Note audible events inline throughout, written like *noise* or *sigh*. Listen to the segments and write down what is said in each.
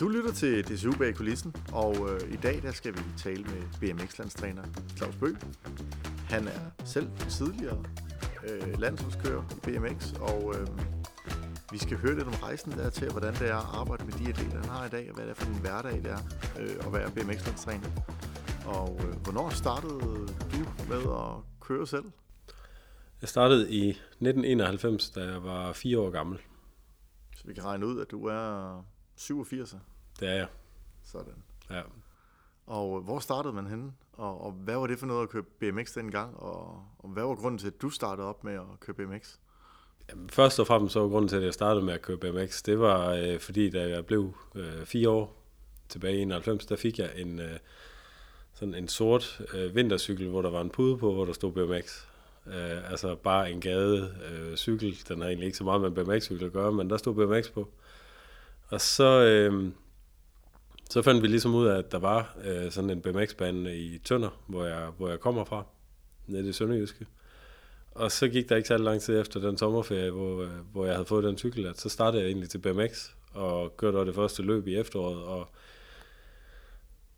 Du lytter til DCU bag kulissen, og øh, i dag der skal vi tale med BMX-landstræner Claus Bø. Han er selv tidligere øh, landsholdskører i BMX, og øh, vi skal høre lidt om rejsen der til, hvordan det er at arbejde med de atleter, han har i dag, og hvad det er for en hverdag, det er øh, at være BMX-landstræner. Og øh, hvornår startede du med at køre selv? Jeg startede i 1991, da jeg var fire år gammel. Så vi kan regne ud, at du er 87. Det er jeg. Sådan. Ja. Og hvor startede man henne? Og, og hvad var det for noget at køre BMX dengang? Og, og hvad var grunden til, at du startede op med at køre BMX? Jamen, først og fremmest så var grunden til, at jeg startede med at køre BMX, det var øh, fordi, da jeg blev øh, fire år tilbage i 91, der fik jeg en, øh, sådan en sort øh, vintercykel, hvor der var en pude på, hvor der stod BMX. Øh, altså bare en gade øh, cykel, den har egentlig ikke så meget med BMX-cykel at gøre, men der stod BMX på. Og så, øh, så fandt vi ligesom ud af, at der var øh, sådan en BMX-bane i Tønder, hvor jeg, hvor jeg kommer fra, nede i Sønderjyske. Og så gik der ikke så lang tid efter den sommerferie, hvor, øh, hvor jeg havde fået den cykel, at så startede jeg egentlig til BMX, og kørte det første løb i efteråret, og,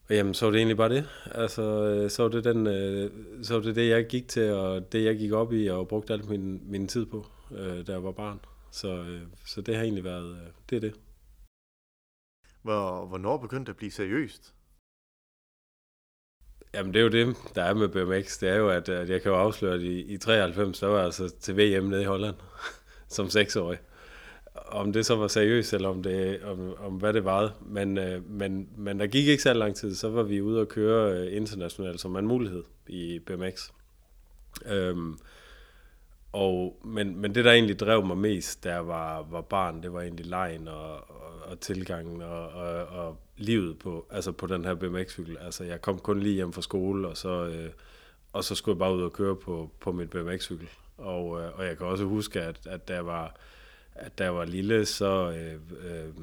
og jamen, så var det egentlig bare det. Altså, øh, så var det, den, øh, så var det det, jeg gik til, og det, jeg gik op i, og brugte al min, min tid på, øh, da jeg var barn. Så, øh, så det har egentlig været, det er det. Hvor, hvornår begyndte det at blive seriøst? Jamen det er jo det, der er med BMX. Det er jo, at, at jeg kan jo afsløre, at i, i 93, der var jeg altså til VM nede i Holland, *laughs* som seksårig. Om det så var seriøst, eller om, det, om, om hvad det var. Men, øh, men, men der gik ikke så lang tid, så var vi ude og køre øh, internationalt som en mulighed i BMX. Øhm, og, men, men det, der egentlig drev mig mest, da jeg var, var barn, det var egentlig lejen og, og, og tilgangen og, og, og livet på, altså på den her BMX-cykel. Altså, jeg kom kun lige hjem fra skole, og så, øh, og så skulle jeg bare ud og køre på, på min BMX-cykel. Og, øh, og jeg kan også huske, at, at da jeg var, at da jeg var lille, så øh, øh,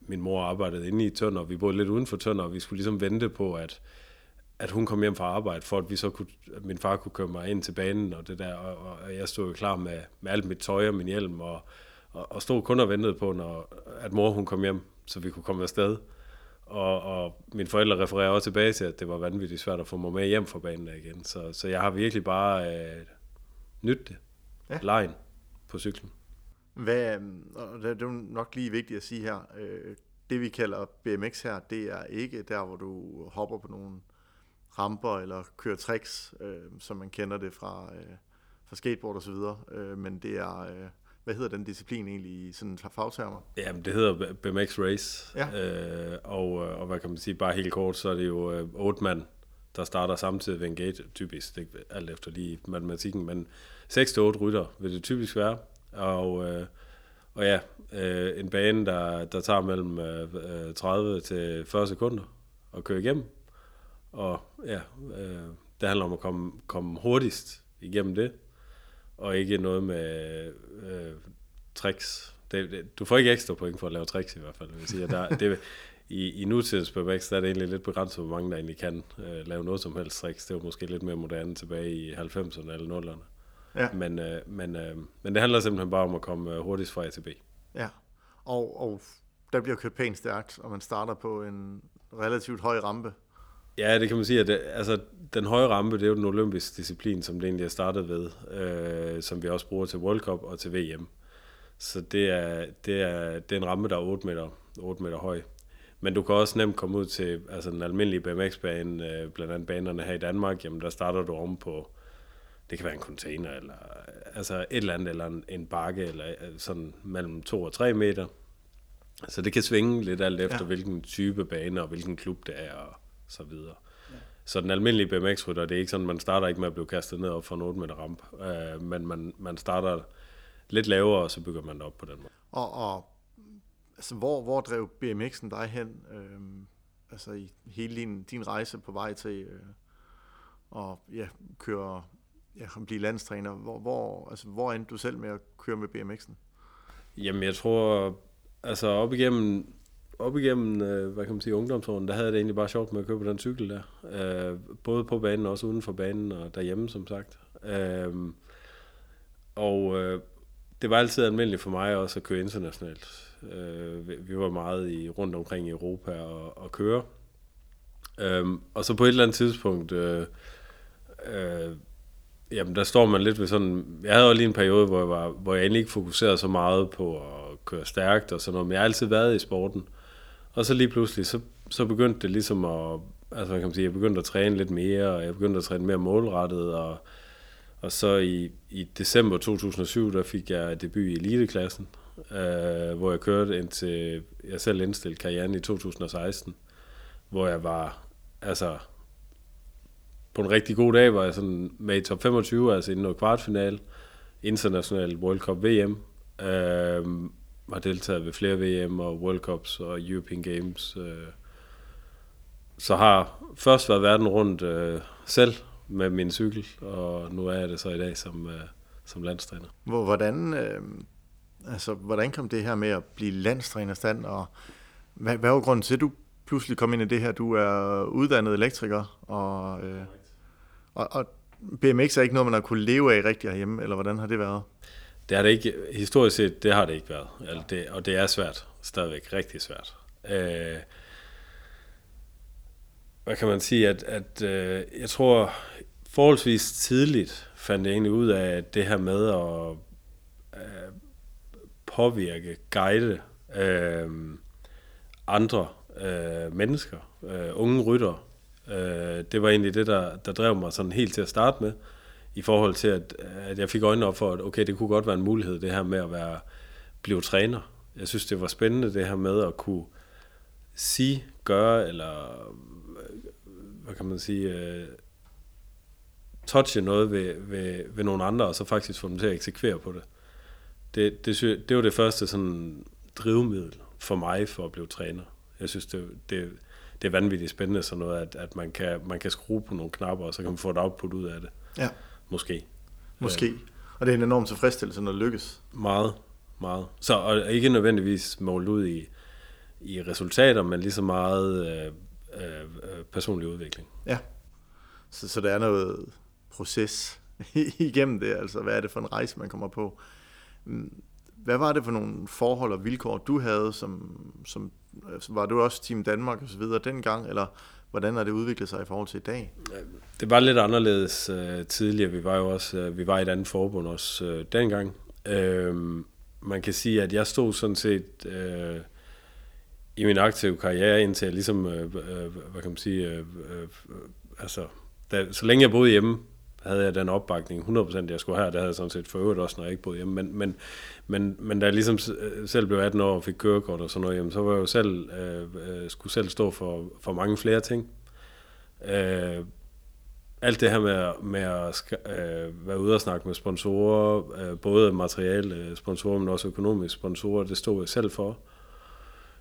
min mor arbejdede inde i Tønder, vi boede lidt uden for Tønder, og vi skulle ligesom vente på, at, at hun kom hjem fra arbejde, for at vi så kunne, at min far kunne køre mig ind til banen og det der, og, og jeg stod jo klar med, med alt mit tøj og min hjelm, og, og, og stod kun og ventede på, når, at mor hun kom hjem, så vi kunne komme afsted. Og, og mine forældre refererer også tilbage til, at det var vanvittigt svært at få mig med hjem fra banen der igen. Så, så jeg har virkelig bare øh, nyttet det. Ja. Lejen på cyklen. Hvad, og det er jo nok lige vigtigt at sige her, øh, det vi kalder BMX her, det er ikke der, hvor du hopper på nogle ramper eller kører tricks, øh, som man kender det fra, øh, fra skateboard og så videre, øh, men det er, øh, hvad hedder den disciplin egentlig i sådan fagtermer? Jamen, det hedder BMX Race, ja. øh, og, og hvad kan man sige, bare helt kort, så er det jo øh, otte mand, der starter samtidig ved en gate, typisk, det er alt efter lige matematikken, men 6-8 rytter vil det typisk være, og, øh, og ja, øh, en bane, der, der tager mellem øh, 30 til 40 sekunder at køre igennem, og ja, øh, det handler om at komme, komme hurtigst igennem det, og ikke noget med øh, tricks. Det, det, du får ikke ekstra point for at lave tricks i hvert fald, vil sige. Der, det, i, I nutidens BMX, der er det egentlig lidt begrænset, hvor mange der egentlig kan øh, lave noget som helst tricks. Det var måske lidt mere moderne tilbage i 90'erne eller 0'erne. Ja. Men, øh, men, øh, men det handler simpelthen bare om at komme øh, hurtigst fra A til B. Ja, og, og der bliver kørt pænt stærkt, og man starter på en relativt høj rampe. Ja, det kan man sige. At det, altså, den høje rampe, det er jo den olympiske disciplin, som det egentlig er startet ved, øh, som vi også bruger til World Cup og til VM. Så det er, det er, det er en rampe, der er 8 meter, 8 meter høj. Men du kan også nemt komme ud til altså den almindelige BMX-bane, øh, blandt andet banerne her i Danmark, jamen der starter du om på, det kan være en container, eller altså et eller andet, eller en, en bakke, eller øh, sådan mellem 2 og 3 meter. Så det kan svinge lidt alt efter, ja. hvilken type bane og hvilken klub det er, og så videre. Ja. Så den almindelige BMX-rytter, det er ikke sådan, man starter ikke med at blive kastet ned op fra en 8 meter ramp, øh, men man, man starter lidt lavere, og så bygger man det op på den måde. Og, og altså, hvor, hvor drev BMX'en dig hen, øh, altså i hele din, din rejse på vej til øh, at ja, køre, ja, blive landstræner, hvor, hvor, altså, hvor endte du selv med at køre med BMX'en? Jamen, jeg tror, altså op igennem op igennem, øh, hvad kan man sige, ungdomsåren, der havde jeg det egentlig bare sjovt med at køre på den cykel der. Øh, både på banen og også uden for banen og derhjemme, som sagt. Øh, og øh, det var altid almindeligt for mig også at køre internationalt. Øh, vi, var meget i, rundt omkring i Europa og, og køre. Øhm, og så på et eller andet tidspunkt, øh, øh, jamen der står man lidt ved sådan, jeg havde jo lige en periode, hvor jeg, var, hvor jeg egentlig ikke fokuserede så meget på at køre stærkt og sådan noget, men jeg har altid været i sporten. Og så lige pludselig, så, så begyndte det ligesom at, altså man kan sige, jeg begyndte at træne lidt mere, og jeg begyndte at træne mere målrettet, og, og så i, i december 2007, der fik jeg debut i eliteklassen, øh, hvor jeg kørte indtil jeg selv indstillede karrieren i 2016, hvor jeg var, altså på en rigtig god dag var jeg sådan med i top 25, altså i noget kvartfinal, international World Cup VM, øh, har deltaget ved flere VM og World Cups og European Games. Øh, så har først været verden rundt øh, selv med min cykel, og nu er jeg det så i dag som, øh, som landstræner. Hvordan, øh, altså, hvordan kom det her med at blive landstræner stand, og hvad, hvad var grunden til, at du pludselig kom ind i det her? Du er uddannet elektriker, og, øh, og, og BMX er ikke noget, man har kunne leve af rigtig herhjemme, eller hvordan har det været? Det har det ikke, historisk set, det har det ikke været. Altså det, og det er svært, stadigvæk rigtig svært. Øh, hvad kan man sige, at, at øh, jeg tror forholdsvis tidligt fandt jeg egentlig ud af at det her med at øh, påvirke, guide øh, andre øh, mennesker, øh, unge rytter. Øh, det var egentlig det, der, der drev mig sådan helt til at starte med, i forhold til, at, at jeg fik øjnene op for, at okay, det kunne godt være en mulighed, det her med at være, blive træner. Jeg synes, det var spændende, det her med at kunne sige, gøre, eller hvad kan man sige, øh, touche noget ved, ved, ved nogle andre, og så faktisk få dem til at eksekvere på det. Det, det, det var det første sådan drivmiddel for mig for at blive træner. Jeg synes, det, det, det er vanvittigt spændende sådan noget, at, at man, kan, man kan skrue på nogle knapper, og så kan man få et output ud af det. Ja. Måske. Måske. Og det er en enorm tilfredsstillelse, når det lykkes. Meget, meget. Så og ikke nødvendigvis målt ud i, i resultater, men lige så meget øh, øh, personlig udvikling. Ja. Så, så der er noget proces *laughs* igennem det, altså hvad er det for en rejse, man kommer på. Mm, hvad var det for nogle forhold og vilkår, du havde, som, som altså, var du også Team Danmark og så videre dengang, eller hvordan har det udviklet sig i forhold til i dag? Det var lidt anderledes øh, tidligere. Vi var jo også øh, vi var i et andet forbund også øh, dengang. Øh, man kan sige, at jeg stod sådan set øh, i min aktive karriere indtil jeg ligesom, øh, øh, hvad kan man sige, øh, øh, altså, da, så længe jeg boede hjemme, havde jeg den opbakning 100% jeg skulle have, det havde jeg sådan set for øvrigt også, når jeg ikke boede hjemme, men, men, men, men da jeg ligesom selv blev 18 år og fik kørekort og sådan noget, jamen, så var jeg jo selv, øh, øh, skulle selv stå for, for mange flere ting. Øh, alt det her med, med at øh, være ude og snakke med sponsorer, øh, både materiale øh, sponsorer, men også økonomiske sponsorer, det stod jeg selv for.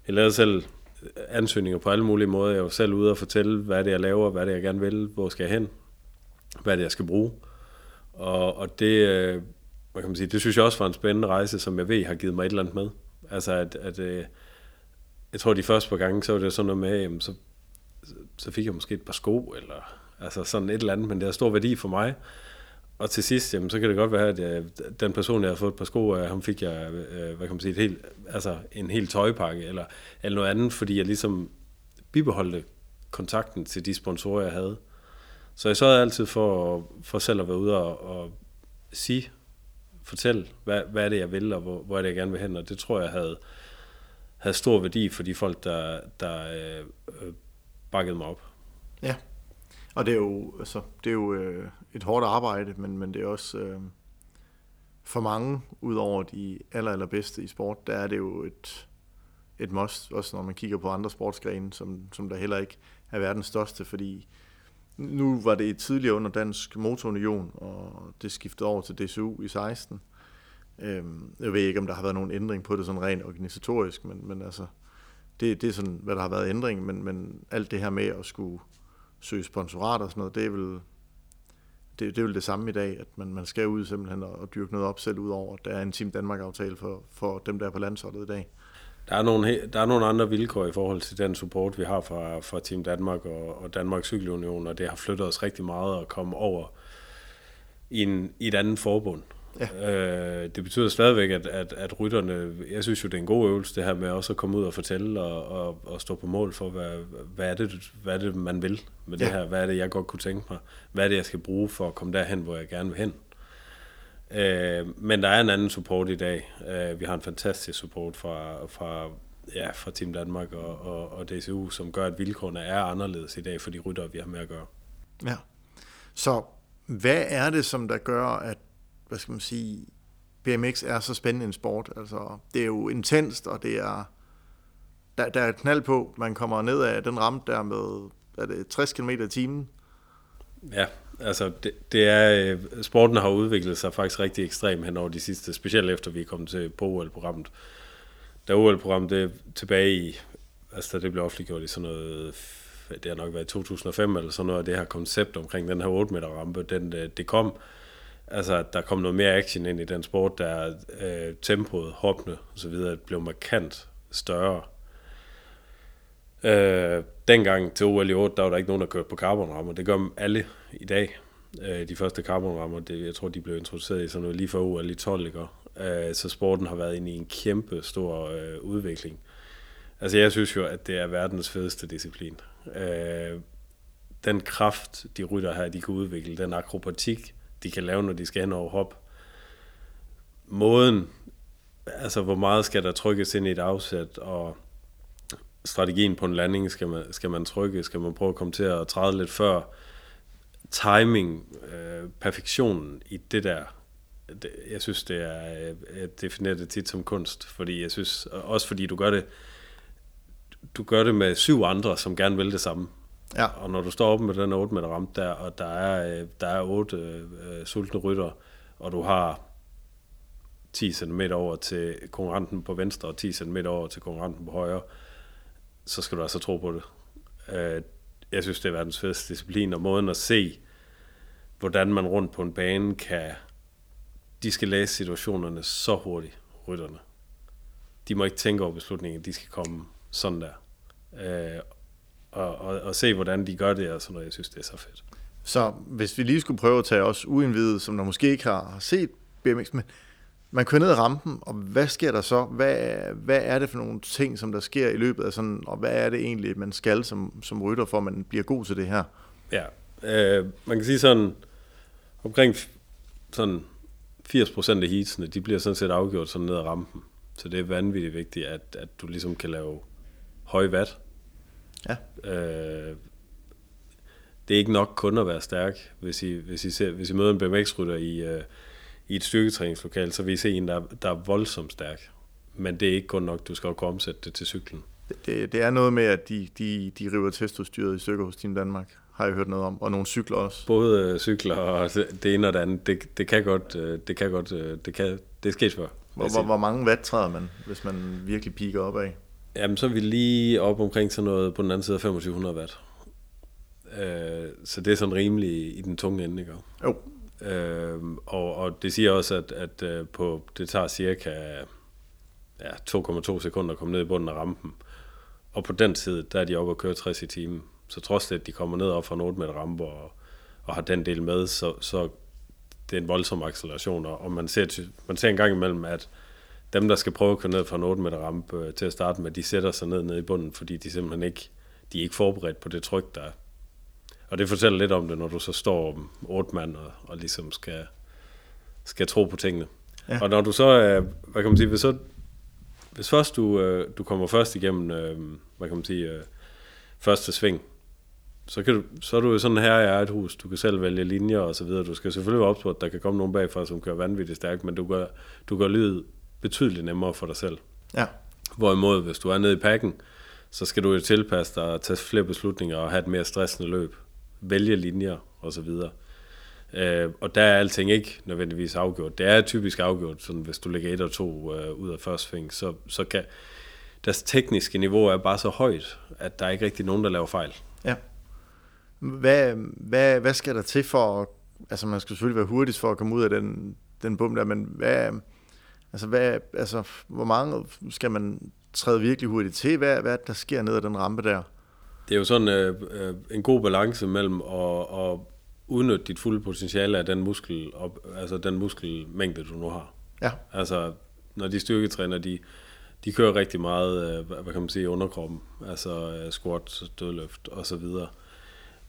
Jeg lavede selv øh, ansøgninger på alle mulige måder. Jeg var selv ude og fortælle, hvad det er, jeg laver, hvad det er, jeg gerne vil, hvor skal jeg hen, hvad det er, jeg skal bruge. Og, og det, øh, hvad kan man sige, det synes jeg også var en spændende rejse, som jeg ved har givet mig et eller andet med. Altså, at, at øh, jeg tror, de første par gange, så var det sådan noget med, jamen, så, så fik jeg måske et par sko, eller altså sådan et eller andet, men det har stor værdi for mig. Og til sidst, jamen, så kan det godt være, at jeg, den person, jeg har fået et par sko af, ham fik jeg, øh, hvad kan man sige, et helt, altså en helt tøjpakke, eller, eller noget andet, fordi jeg ligesom bibeholdte kontakten til de sponsorer, jeg havde. Så jeg sørgede altid for, for selv at være ude og, og sige, fortælle, hvad, hvad er det, jeg vil, og hvor, hvor er det, jeg gerne vil hen. Og det tror jeg havde, havde stor værdi for de folk, der, der øh, øh, bakkede mig op. Ja, og det er jo, altså, det er jo øh, et hårdt arbejde, men, men det er også øh, for mange, udover de aller, allerbedste i sport, der er det jo et, et must, også når man kigger på andre sportsgrene, som, som der heller ikke er verdens største, fordi nu var det tidligere under Dansk Motorunion, og det skiftede over til DCU i 16. Øhm, jeg ved ikke, om der har været nogen ændring på det sådan rent organisatorisk, men, men altså, det, det er sådan, hvad der har været ændring, men, men alt det her med at skulle søge sponsorat og sådan noget, det er vel det, det er vel det samme i dag, at man, man skal ud simpelthen og, og dyrke noget op selv, udover at der er en Team Danmark-aftale for, for dem, der er på landsholdet i dag. Der er, nogle, der er nogle andre vilkår i forhold til den support, vi har fra, fra Team Danmark og, og Danmarks Cykelunion, og det har flyttet os rigtig meget at komme over i, en, i et andet forbund. Ja. Øh, det betyder stadigvæk, at, at, at rytterne, jeg synes jo, det er en god øvelse, det her med også at komme ud og fortælle og, og, og stå på mål for, hvad, hvad, er det, hvad er det, man vil med ja. det her? Hvad er det, jeg godt kunne tænke mig? Hvad er det, jeg skal bruge for at komme derhen, hvor jeg gerne vil hen? Øh, men der er en anden support i dag. Øh, vi har en fantastisk support fra, fra, ja, fra Team Danmark og, og, og DCU, som gør, at vilkårene er anderledes i dag for de ryttere, vi har med at gøre. Ja. Så hvad er det, som der gør, at hvad skal man sige, BMX er så spændende en sport? Altså, det er jo intenst, og det er, der, der er et knald på. Man kommer ned af den rampe der med, er det 60 km i timen? Ja, altså det, det er, øh, sporten har udviklet sig faktisk rigtig ekstremt hen over de sidste, specielt efter vi er kommet til på OL-programmet. Da OL-programmet det tilbage i, altså det blev offentliggjort i sådan noget, det har nok været i 2005 eller sådan noget, det her koncept omkring den her 8 meter rampe, den, øh, det kom, altså der kom noget mere action ind i den sport, der øh, tempoet, hoppene og så videre blev markant større. Øh, dengang til OL i 8, der var der ikke nogen, der kørte på carbonrammer. Det gør alle i dag. Øh, de første carbonrammer, det, jeg tror, de blev introduceret i sådan noget lige for OL i 12, ikke? Øh, så sporten har været inde i en kæmpe stor øh, udvikling. Altså jeg synes jo, at det er verdens fedeste disciplin. Øh, den kraft, de rytter her, de kan udvikle, den akrobatik, de kan lave, når de skal hen over hop. Måden, altså hvor meget skal der trykkes ind i et afsæt, og strategien på en landing, skal man, skal man trykke, skal man prøve at komme til at træde lidt før, timing, øh, perfektionen i det der, det, jeg synes, det er, jeg definerer det tit som kunst, fordi jeg synes, også fordi du gør det, du gør det med syv andre, som gerne vil det samme. Ja. Og når du står op med den 8 meter ramt der, og der er, øh, der er otte øh, sultne rytter, og du har 10 cm over til konkurrenten på venstre, og 10 cm over til konkurrenten på højre, så skal du altså tro på det. Øh, jeg synes, det er verdens fedeste disciplin, og måden at se, hvordan man rundt på en bane kan... De skal læse situationerne så hurtigt, rytterne. De må ikke tænke over beslutningen, de skal komme sådan der. Øh, og, og, og se, hvordan de gør det, og sådan noget. Jeg synes, det er så fedt. Så hvis vi lige skulle prøve at tage os uindvidet, som der måske ikke har, har set BMX, men man kører ned ad rampen, og hvad sker der så? Hvad, hvad er det for nogle ting, som der sker i løbet af sådan, og hvad er det egentlig, man skal som, som rytter, for at man bliver god til det her? Ja, øh, man kan sige sådan, omkring sådan 80% af heatsene, de bliver sådan set afgjort sådan ned ad rampen. Så det er vanvittigt vigtigt, at, at du ligesom kan lave høj watt. Ja. Øh, det er ikke nok kun at være stærk. Hvis I, hvis I, ser, hvis I møder en BMX-rytter i, øh, i et styrketræningslokal, så vil I se en, der, der er voldsomt stærk. Men det er ikke kun nok, du skal også omsætte det til cyklen. Det, det er noget med, at de, de, de river testostyret i stykker hos Team Danmark, har jeg hørt noget om, og nogle cykler også. Både øh, cykler og det ene og det andet, det, det kan godt, øh, det kan godt, øh, det kan, det sket før. Hvor, hvor, hvor mange watt træder man, hvis man virkelig piker op af? Jamen, så er vi lige op omkring sådan noget på den anden side af 2500 watt. Øh, så det er sådan rimelig i den tunge ende, ikke? Jo. Øh, og, og det siger også, at, at øh, på, det tager cirka ja, 2,2 sekunder at komme ned i bunden af rampen. Og på den tid, der er de oppe og køre 60 i timen. Så trods det, at de kommer ned op fra en 8 meter rampe og, og har den del med, så, så det er en voldsom acceleration. Og man ser, man ser en gang imellem, at dem, der skal prøve at køre ned fra en 8 meter rampe øh, til at starte med, de sætter sig ned ned i bunden, fordi de simpelthen ikke, de er ikke forberedt på det tryk, der er. Og det fortæller lidt om det, når du så står om otte mand og, og ligesom skal, skal tro på tingene. Ja. Og når du så, er, hvad kan man sige, hvis, så, hvis først du, øh, du kommer først igennem, øh, hvad kan man sige, første sving, så, kan du, så er du jo sådan her i eget hus. Du kan selv vælge linjer og så videre. Du skal selvfølgelig være at der kan komme nogen bagfra, som kører vanvittigt stærkt, men du gør, du gør livet betydeligt nemmere for dig selv. Ja. Hvorimod, hvis du er nede i pakken, så skal du jo tilpasse dig og tage flere beslutninger og have et mere stressende løb. Vælge linjer og. Øh, og der er alting ikke nødvendigvis afgjort. Det er typisk afgjort, sådan hvis du ligger et og to øh, ud af første sving, så, så kan deres tekniske niveau er bare så højt, at der er ikke rigtig nogen, der laver fejl. Ja. Hvad, hvad, hvad skal der til for, altså man skal selvfølgelig være hurtigst for at komme ud af den, den bum der, men hvad, altså hvad, altså hvor mange skal man træde virkelig hurtigt til? Hvad, hvad der sker ned ad den rampe der? Det er jo sådan øh, øh, en god balance mellem at, at udnytte dit fulde potentiale af den muskel, op, altså den muskelmængde, du nu har. Ja. Altså, når de styrketræner, de, de kører rigtig meget, øh, hvad kan man sige, underkroppen, altså øh, squat, dødløft og så videre.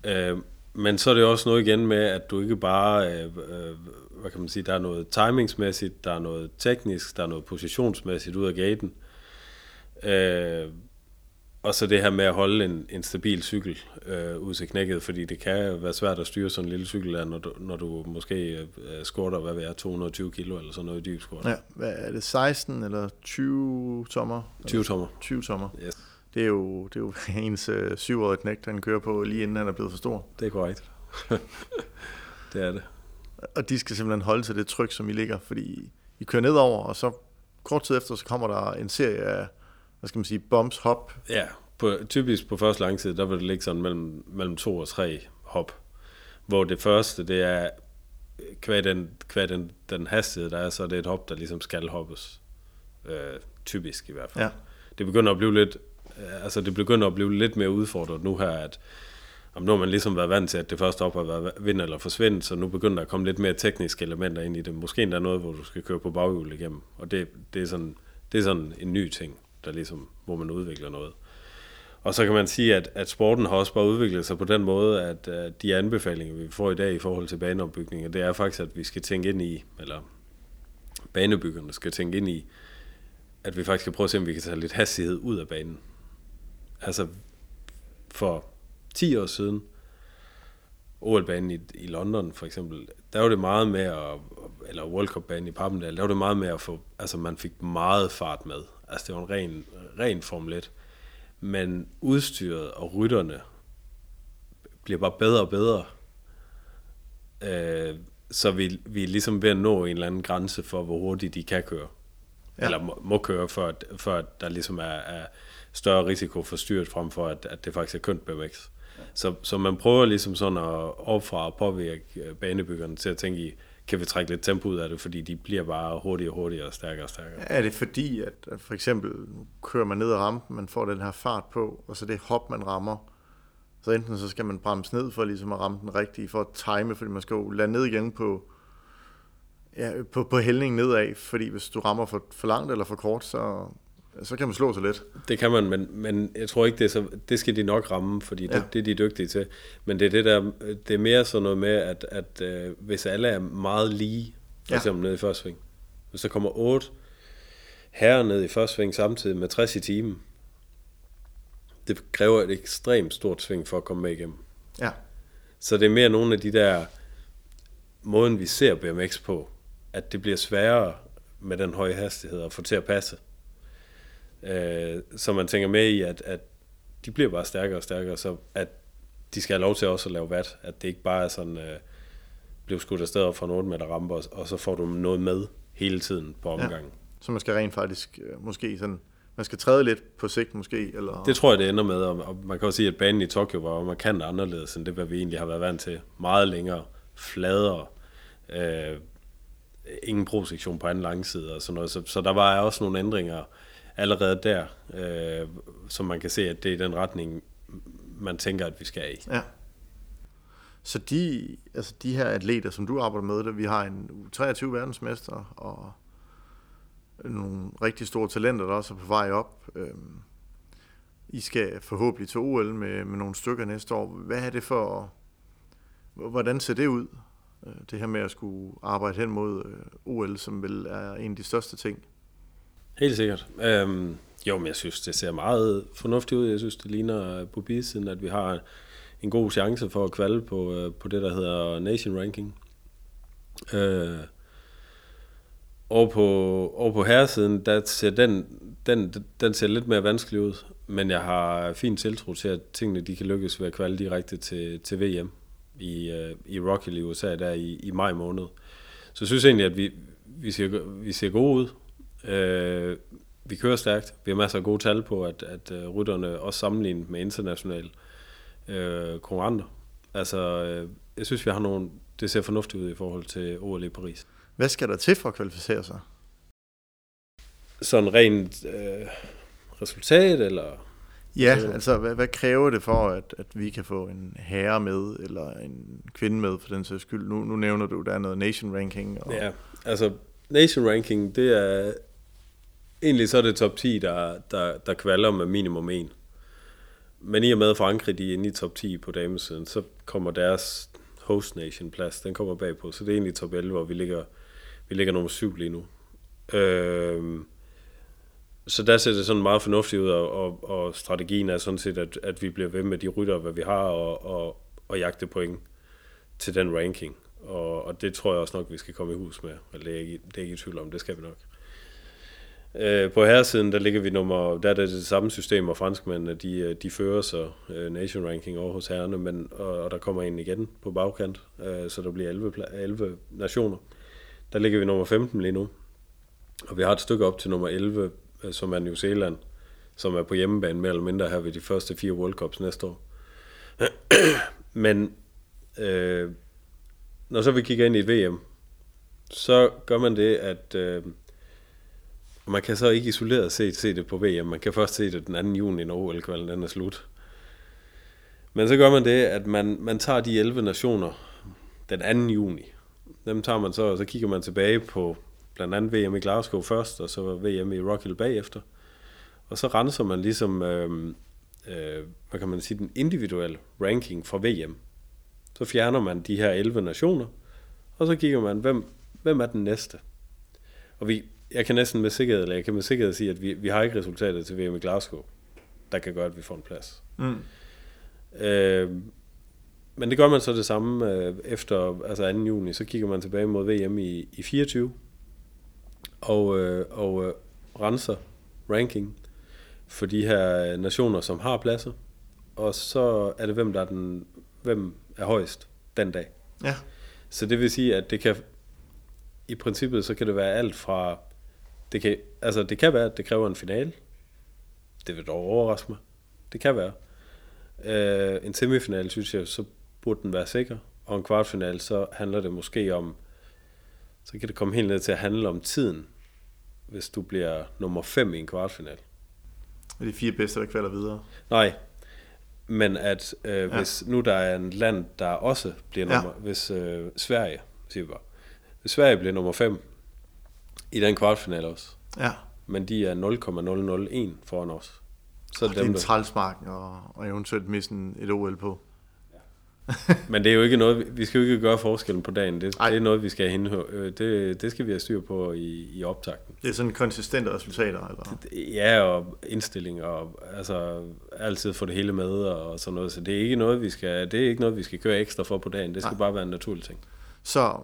Øh, men så er det også noget igen med, at du ikke bare, øh, øh, hvad kan man sige, der er noget timingsmæssigt, der er noget teknisk, der er noget positionsmæssigt ud af gaten. Øh, og så det her med at holde en, en stabil cykel øh, ud til knækket, fordi det kan være svært at styre sådan en lille cykel, der, når du, når du måske øh, skorter, hvad ved jeg, 220 kilo eller sådan noget i dyb skort. Ja, hvad er det, 16 eller 20 tommer? 20 tommer. 20 tommer. Yes, Det er jo, det er jo *laughs* ens øh, syvårige knægt, han kører på, lige inden han er blevet for stor. det er korrekt. *laughs* det er det. Og de skal simpelthen holde til det tryk, som I ligger, fordi I kører nedover, og så kort tid efter, så kommer der en serie af, hvad skal man sige, bumps, hop. Ja, på, typisk på første langside, der vil det ligge sådan mellem, mellem to og tre hop. Hvor det første, det er, kvad den, kvad den, den hastighed, der er, så er det et hop, der ligesom skal hoppes. Øh, typisk i hvert fald. Ja. Det begynder at blive lidt, øh, altså det begynder at blive lidt mere udfordret nu her, at om nu har man ligesom været vant til, at det første op har været vind eller forsvind, så nu begynder der at komme lidt mere tekniske elementer ind i det. Måske endda noget, hvor du skal køre på baghjul igennem. Og det, det, er sådan, det er sådan en ny ting, der ligesom, hvor man udvikler noget. Og så kan man sige, at, at sporten har også bare udviklet sig på den måde, at, at de anbefalinger, vi får i dag i forhold til baneopbygninger, det er faktisk, at vi skal tænke ind i, eller banebyggerne skal tænke ind i, at vi faktisk skal prøve at se, om vi kan tage lidt hastighed ud af banen. Altså, for 10 år siden, OL-banen i, i London for eksempel, der var det meget med at, eller World Cup-banen i Papendal, der var det meget med at få, altså man fik meget fart med. Altså det var en ren, ren Formel 1. Men udstyret og rytterne bliver bare bedre og bedre. Øh, så vi, vi er ligesom ved at nå en eller anden grænse for, hvor hurtigt de kan køre. Ja. Ja. Eller må, må køre, for at, for at der ligesom er, er større risiko for styret, frem for at, at det faktisk er kønt BMX. Så, så man prøver ligesom sådan at opfra og påvirke banebyggerne til at tænke i, kan vi trække lidt tempo ud af det, fordi de bliver bare hurtigere og hurtigere og stærkere og stærkere. Er det fordi, at, for eksempel nu kører man ned ad rampen, man får den her fart på, og så det hop, man rammer, så enten så skal man bremse ned for ligesom at ramme den rigtige, for at time, fordi man skal jo lande ned igen på, ja, på, på hældningen nedad, fordi hvis du rammer for, for langt eller for kort, så, så kan man slå sig lidt. Det kan man, men, men jeg tror ikke, det, er så, det skal de nok ramme, fordi det, Ja. ja. det er de dygtige til. Men det er, det der, det er mere sådan noget med, at, at øh, hvis alle er meget lige, for Ja. eksempel ned i første sving, hvis der kommer otte herrer ned i første sving samtidig med 60 i timen, det kræver et ekstremt stort sving for at komme med igennem. Ja, Så det er mere nogle af de der måden, vi ser BMX på, at det bliver sværere med den høje hastighed at få til at passe. Øh, så man tænker med i, at, at de bliver bare stærkere og stærkere, så at de skal have lov til også at lave vat. At det ikke bare er sådan, øh, blive skudt afsted op fra en 8 meter rampe, og, og så får du noget med hele tiden på omgangen. så man skal rent faktisk øh, måske sådan, man skal træde lidt på sigt måske, eller... Det tror jeg, det ender med, og, og man kan også sige, at banen i Tokyo var markant anderledes, end det, hvad vi egentlig har været vant til. Meget længere, fladere, øh, ingen prosektion på anden langside og sådan noget. Så, så der var også nogle ændringer allerede der, øh, som man kan se, at det er den retning, man tænker, at vi skal i. Ja. Så de, altså de her atleter, som du arbejder med, der vi har en 23 verdensmester og nogle rigtig store talenter, der også er på vej op. Øhm, I skal forhåbentlig til OL med, med nogle stykker næste år. Hvad er det for, hvordan ser det ud? Øh, det her med at skulle arbejde hen mod øh, OL, som vel er en af de største ting. Helt sikkert. Øhm, jo, men jeg synes, det ser meget fornuftigt ud. Jeg synes, det ligner på bisiden, at vi har en god chance for at kvalde på, øh, på det, der hedder Nation Ranking. Øh, og på, og på herresiden, der ser den, den, den ser lidt mere vanskelig ud, men jeg har fin tiltro til, at tingene de kan lykkes ved at kvalde direkte til, til VM i, øh, i Rocky i USA der i, i maj måned. Så jeg synes egentlig, at vi, vi, ser, vi ser gode ud. Øh, vi kører stærkt. Vi har masser af gode tal på, at, at øh, rytterne også sammenlignet med internationale øh, konkurrenter. Altså, øh, jeg synes, vi har nogle, det ser fornuftigt ud i forhold til OL i Paris. Hvad skal der til for at kvalificere sig? Sådan rent øh, resultat, eller... Ja, altså hvad, hvad kræver det for, at, at vi kan få en herre med, eller en kvinde med for den sags skyld? Nu, nu nævner du, der er noget nation ranking. Og, Ja, altså nation ranking, det er egentlig så er det top 10, der, der, der kvalder med minimum 1. Men i og med Frankrig de er inde i top 10 på damesiden, så kommer deres host nation plads, den kommer bagpå. Så det er egentlig top 11, hvor vi ligger, vi ligger nummer 7 lige nu. Øhm, så der ser det sådan meget fornuftigt ud, og, og, og strategien er sådan set, at, at vi bliver ved med de rytter, hvad vi har, og, og, og jagte point til den ranking. Og, og det tror jeg også nok, vi skal komme i hus med. Det er ikke, det er ikke i tvivl om, det skal vi nok. Øh, på herresiden, der ligger vi nummer, der er det det samme system, og franskmændene, de, øh, de fører så øh, nation ranking over hos herrerne, men, og, og der kommer en igen på bagkant, øh, så der bliver 11, 11 nationer. Der ligger vi nummer 15 lige nu, og vi har et stykke op til nummer 11, øh, som er New Zealand, som er på hjemmebane mere eller mindre her ved de første fire World Cups næste år. *clears throat* Men øh, når så vi kigger ind i et VM, så gør man det, at øh, og man kan så ikke isoleret set se det på VM. Man kan først se det den 2. juni, når OL-kvalen den er slut. Men så gør man det, at man, man tager de 11 nationer den 2. juni. Dem tager man så, og så kigger man tilbage på blandt andet VM i Glasgow først, og så VM i Rock Hill bagefter. Og så renser man ligesom, øh, øh, hvad kan man sige, den individuelle ranking fra VM. Så fjerner man de her 11 nationer, og så kigger man, hvem, hvem er den næste? Og vi, jeg kan næsten med sikkerhed, eller jeg kan med sikkerhed sige, at vi, vi har ikke resultatet til VM i Glasgow, der kan gøre, at vi får en plads. Mm. Øh, men det gør man så det samme øh, efter altså 2. juni, så kigger man tilbage mod VM i, i 24, og, øh, og øh, renser ranking for de her nationer, som har pladser, og så er det, hvem der er, den, hvem er højst den dag. Ja. Så det vil sige, at det kan, i princippet, så kan det være alt fra, det kan, altså det kan være, at det kræver en finale. Det vil dog overraske mig. Det kan være. Øh, en semifinal, synes jeg, så burde den være sikker. Og en kvartfinal, så handler det måske om, så kan det komme helt ned til at handle om tiden, hvis du bliver nummer 5 i en kvartfinal. Og de fire bedste, der kvalder videre. Nej, men at øh, hvis nu der er en land, der også bliver Ja. nummer, hvis øh, Sverige, siger vi bare, hvis Sverige bliver nummer 5 i den kvartfinale også, Ja. men de er 0,001 foran os. Så er Og det er dem, en der, trælsmark og, og eventuelt miste en- et OL på. men det er jo ikke noget, vi- skal jo ikke gøre forskellen på dagen. Det, Ej. det er noget, vi skal have øh, det, det skal vi have styr på i, i optakten. Det er sådan konsistente resultater, eller? Ja, og indstilling, og altså altid få det hele med, og sådan noget. Så det er ikke noget, vi skal, det er ikke noget, vi skal køre ekstra for på dagen. Det skal Nej. bare være en naturlig ting. Så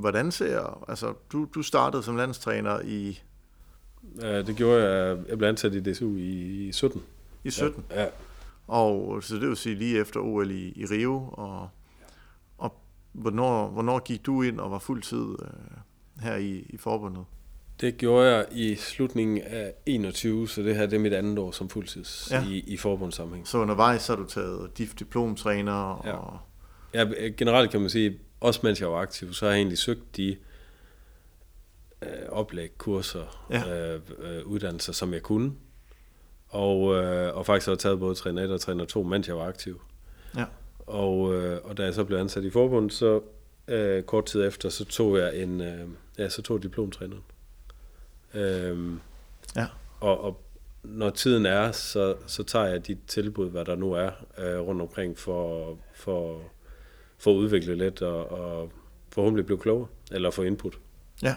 hvordan ser, altså du, du startede som landstræner i, Øh, det gjorde jeg, jeg blev ansat i DSU i, i 17. i 17, Ja. og så det vil sige lige efter OL i, i Rio, og, og hvornår, hvornår gik du ind og var fuldtid øh, her i, i forbundet? Det gjorde jeg i slutningen af 21, så det her det er mit andet år som fuldtids Ja. ja. i, i forbundssammenhæng. Så undervejs så har du taget diplomtræner, og Ja. Ja, generelt kan man sige, også mens jeg var aktiv, så har jeg egentlig søgt de øh, oplæg, kurser, Ja. øh, øh, uddannelser, som jeg kunne. Og, øh, og faktisk har jeg taget både træner 1 og træner 2, mens jeg var aktiv. Ja. Og, øh, og da jeg så blev ansat i forbund, så øh, kort tid efter, så tog jeg en, øh, ja, så tog diplomtræneren. Øhm, Ja. og, og når tiden er, så, så tager jeg de tilbud, hvad der nu er øh, rundt omkring, for, for, for at udvikle lidt og, og forhåbentlig blive klogere, eller få input. Ja.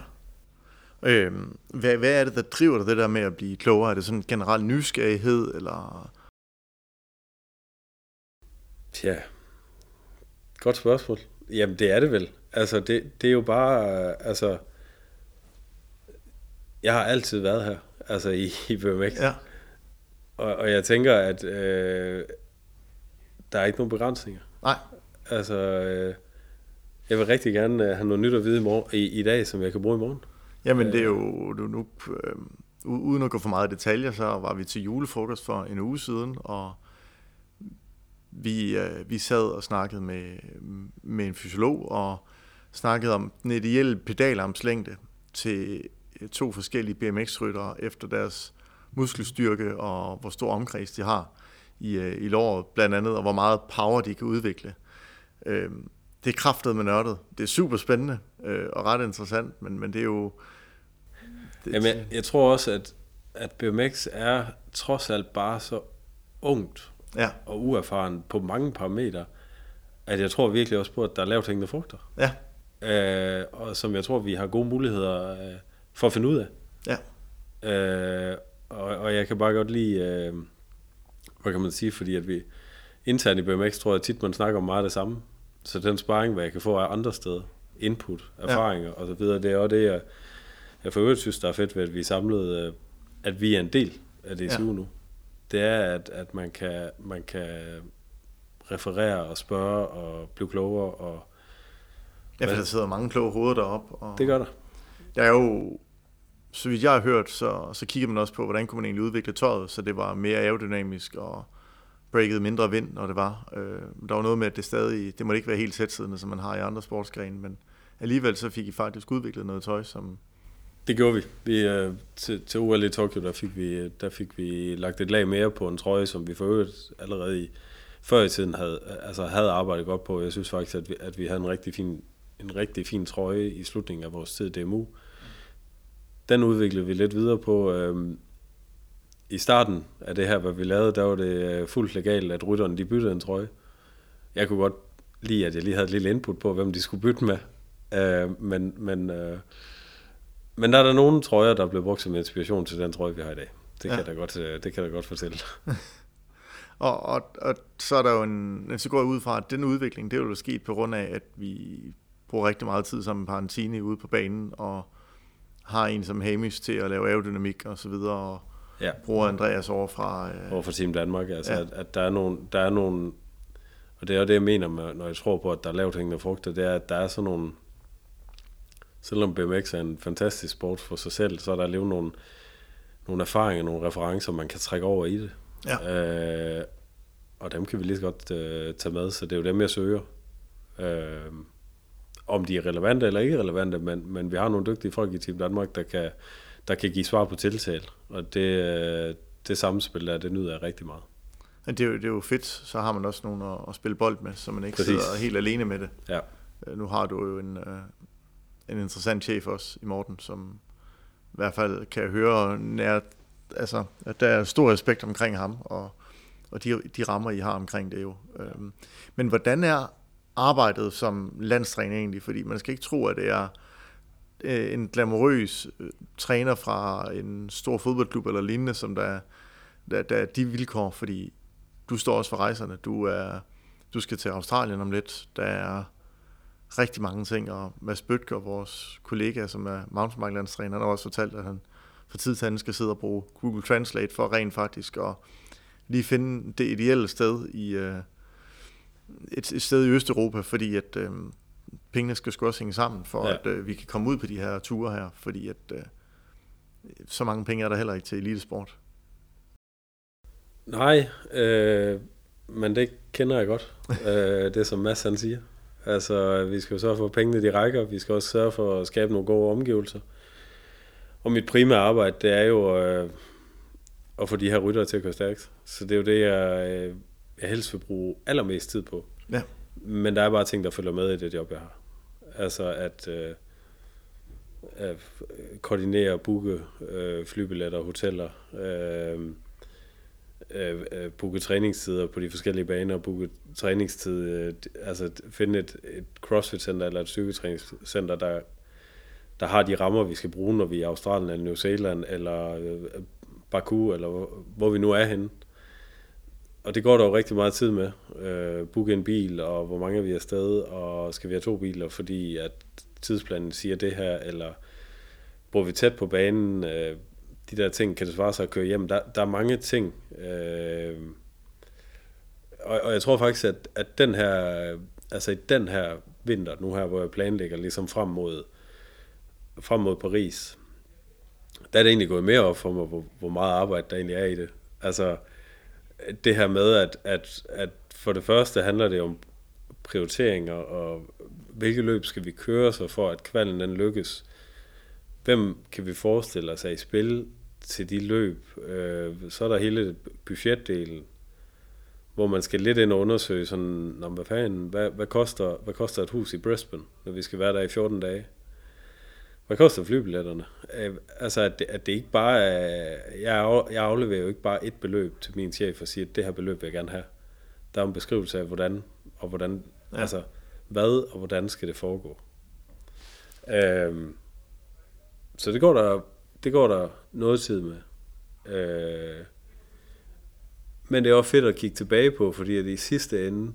Øhm, hvad, hvad er det, der driver dig det der med at blive klogere? Er det sådan en generel nysgerrighed, eller... Tja, godt spørgsmål. Jamen, det er det vel. Altså, det, det er jo bare, altså, jeg har altid været her, altså i, i BMX. Ja, Og, og jeg tænker, at øh, der er ikke nogen begrænsninger. nej, Altså, øh, jeg vil rigtig gerne øh, have noget nyt at vide i, morgen, i, i dag, som jeg kan bruge i morgen. Jamen det er jo nu, nu øh, uden at gå for meget i detaljer, så var vi til julefrokost for en uge siden, og vi, øh, vi sad og snakkede med, med en fysiolog og snakkede om den ideelle pedalarmslængde til to forskellige BMX-ryttere efter deres muskelstyrke og hvor stor omkreds de har i, øh, i låret blandt andet, og hvor meget power de kan udvikle. Øh, det er kraftet med nørdet. Det er super spændende øh, og ret interessant, men, men det er jo... Det, Jamen, jeg, jeg tror også, at, at BMX er trods alt bare så ungt ja. og uerfaren på mange parametre, at jeg tror virkelig også på, at der er lavt hængende frugter. Ja. Øh, og som jeg tror, vi har gode muligheder øh, for at finde ud af. Ja. Øh, og, og jeg kan bare godt lide, øh, hvad kan man sige, fordi at vi internt i BMX, tror jeg tit, man snakker om meget det samme. Så den sparring, hvad jeg kan få af andre steder, input, erfaringer ja. og så videre, det er også det, jeg, jeg for øvrigt synes, der er fedt ved, at vi er samlet, øh, at vi er en del af DSU ja. nu. Det er, at, at man, kan, man kan referere og spørge og blive klogere. Og, ja, for der sidder mange kloge hoveder deroppe. Og det gør der. Der er jo, så vidt jeg har hørt, så, så kigger man også på, hvordan kunne man egentlig udvikle tøjet, så det var mere aerodynamisk og breakede mindre vind, når det var. Øh, der var noget med, at det stadig, det måtte ikke være helt tætsiddende, som man har i andre sportsgrene, men alligevel så fik I faktisk udviklet noget tøj, som... Det gjorde vi. vi øh, til, til OL i Tokyo, der fik, vi, øh, der fik vi lagt et lag mere på en trøje, som vi for øvrigt allerede i, før i tiden havde, øh, altså havde arbejdet godt på. Jeg synes faktisk, at vi, at vi havde en rigtig fin, en rigtig fin trøje i slutningen af vores tid i DMU. Den udviklede vi lidt videre på. Øh, i starten af det her, hvad vi lavede, der var det øh, fuldt legalt, at rytterne de byttede en trøje. Jeg kunne godt lide, at jeg lige havde et lille input på, hvem de skulle bytte med. Uh, men, men, uh, men der er der nogle trøjer, der blev brugt som inspiration til den trøje, vi har i dag. Det kan, ja. jeg, da godt, det kan jeg da godt fortælle. *laughs* og, og, og så er der jo en, så går jeg ud fra, at den udvikling, det er jo sket på grund af, at vi bruger rigtig meget tid sammen med Parentini ude på banen, og har en som Hamish til at lave aerodynamik og så videre, og ja. bruger Andreas over fra... Øh, over fra Team Danmark, altså ja. at, at der er nogle, der er nogle, og det er jo det, jeg mener, med, når jeg tror på, at der er lavt hængende frugter, det er, at der er sådan nogle, selvom BMX er en fantastisk sport for sig selv, så er der alligevel nogle, nogle erfaringer, nogle referencer, man kan trække over i det. Ja. Øh, og dem kan vi lige så godt øh, tage med, så det er jo dem, jeg søger. Øh, om de er relevante eller ikke relevante, men, men vi har nogle dygtige folk i Team Danmark, der kan, der kan give svar på tiltal. Og det, øh, det samspil der, det nyder jeg rigtig meget. Ja, det, er jo, det er jo fedt, så har man også nogen at, at spille bold med, så man ikke Præcis. sidder helt alene med det. Ja. Øh, nu har du jo en, øh, en interessant chef også i Morten, som i hvert fald kan høre nær, altså, at der er stor respekt omkring ham, og, og de, de rammer, I har omkring det jo. Øhm, men hvordan er arbejdet som landstræner egentlig? Fordi man skal ikke tro, at det er øh, en glamorøs øh, træner fra en stor fodboldklub eller lignende, som der, der, der er de vilkår, fordi du står også for rejserne. Du, er, du skal til Australien om lidt. Der er rigtig mange ting, og Mads Bøtger, vores kollega, som er mountainbike-landstræner, han har også fortalt, at han for tid til anden skal sidde og bruge Google Translate for rent faktisk at lige finde det ideelle sted i øh, et, et sted i Østeuropa, fordi at øh, pengene skal sgu også hænge sammen, for ja. at øh, vi kan komme ud på de her ture her, fordi at øh, så mange penge er der heller ikke til elitesport. Nej, øh, men det kender jeg godt, *laughs* øh, det som Mads han siger. Altså, vi skal jo sørge for, at pengene de rækker, vi skal også sørge for at skabe nogle gode omgivelser. Og mit primære arbejde, det er jo øh, at få de her ryttere til at køre stærkt. Så det er jo det, jeg, øh, jeg helst vil bruge allermest tid på. Ja. Men der er bare ting, der følger med i det job, jeg har. Altså at, øh, at koordinere og booke øh, flybilletter, hoteller, øh, øh, øh, booke træningstider på de forskellige baner, booke træningstid, øh, altså finde et, et CrossFit-center eller et styrketræningscenter, der, der har de rammer, vi skal bruge, når vi er i Australien eller New Zealand eller øh, Baku, eller hvor, hvor vi nu er henne og det går der jo rigtig meget tid med. Øh, booke en bil, og hvor mange er vi er afsted, og skal vi have to biler, fordi at tidsplanen siger det her, eller bor vi tæt på banen, øh, de der ting, kan det svare sig at køre hjem. Der, der er mange ting. Øh, og, og jeg tror faktisk, at, at den her, altså i den her vinter, nu her, hvor jeg planlægger ligesom frem mod, frem mod Paris, der er det egentlig gået mere op for mig, hvor, hvor meget arbejde der egentlig er i det. Altså, det her med, at, at, at for det første handler det om prioriteringer, og hvilke løb skal vi køre så for, at kvalen den lykkes. Hvem kan vi forestille os er i spil til de løb. Øh, så er der hele budgetdelen, hvor man skal lidt ind og undersøge, sådan, hvad, fanden, hvad, hvad, koster, hvad koster et hus i Brisbane, når vi skal være der i 14 dage? Hvad koster flybilletterne? Øh, altså, at det, at det ikke bare er... Jeg, jeg afleverer jo ikke bare et beløb til min chef og siger, at det her beløb vil jeg gerne have. Der er en beskrivelse af, hvordan og hvordan... Ja. Altså, hvad og hvordan skal det foregå? Øhm, så det går der, det går der noget tid med. Øh, men det er også fedt at kigge tilbage på, fordi at i sidste ende,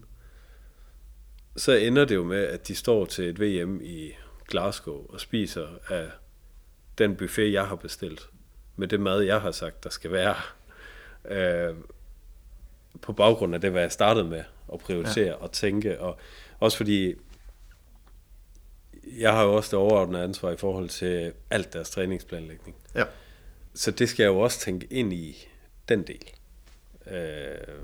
så ender det jo med, at de står til et VM i Glasgow og spiser af den buffet, jeg har bestilt, med det mad, jeg har sagt, der skal være. Øh, på baggrund af det, hvad jeg startede med at prioritere ja. og tænke, og også fordi jeg har jo også det overordnede ansvar i forhold til alt deres træningsplanlægning. Ja. Så det skal jeg jo også tænke ind i den del. Øh,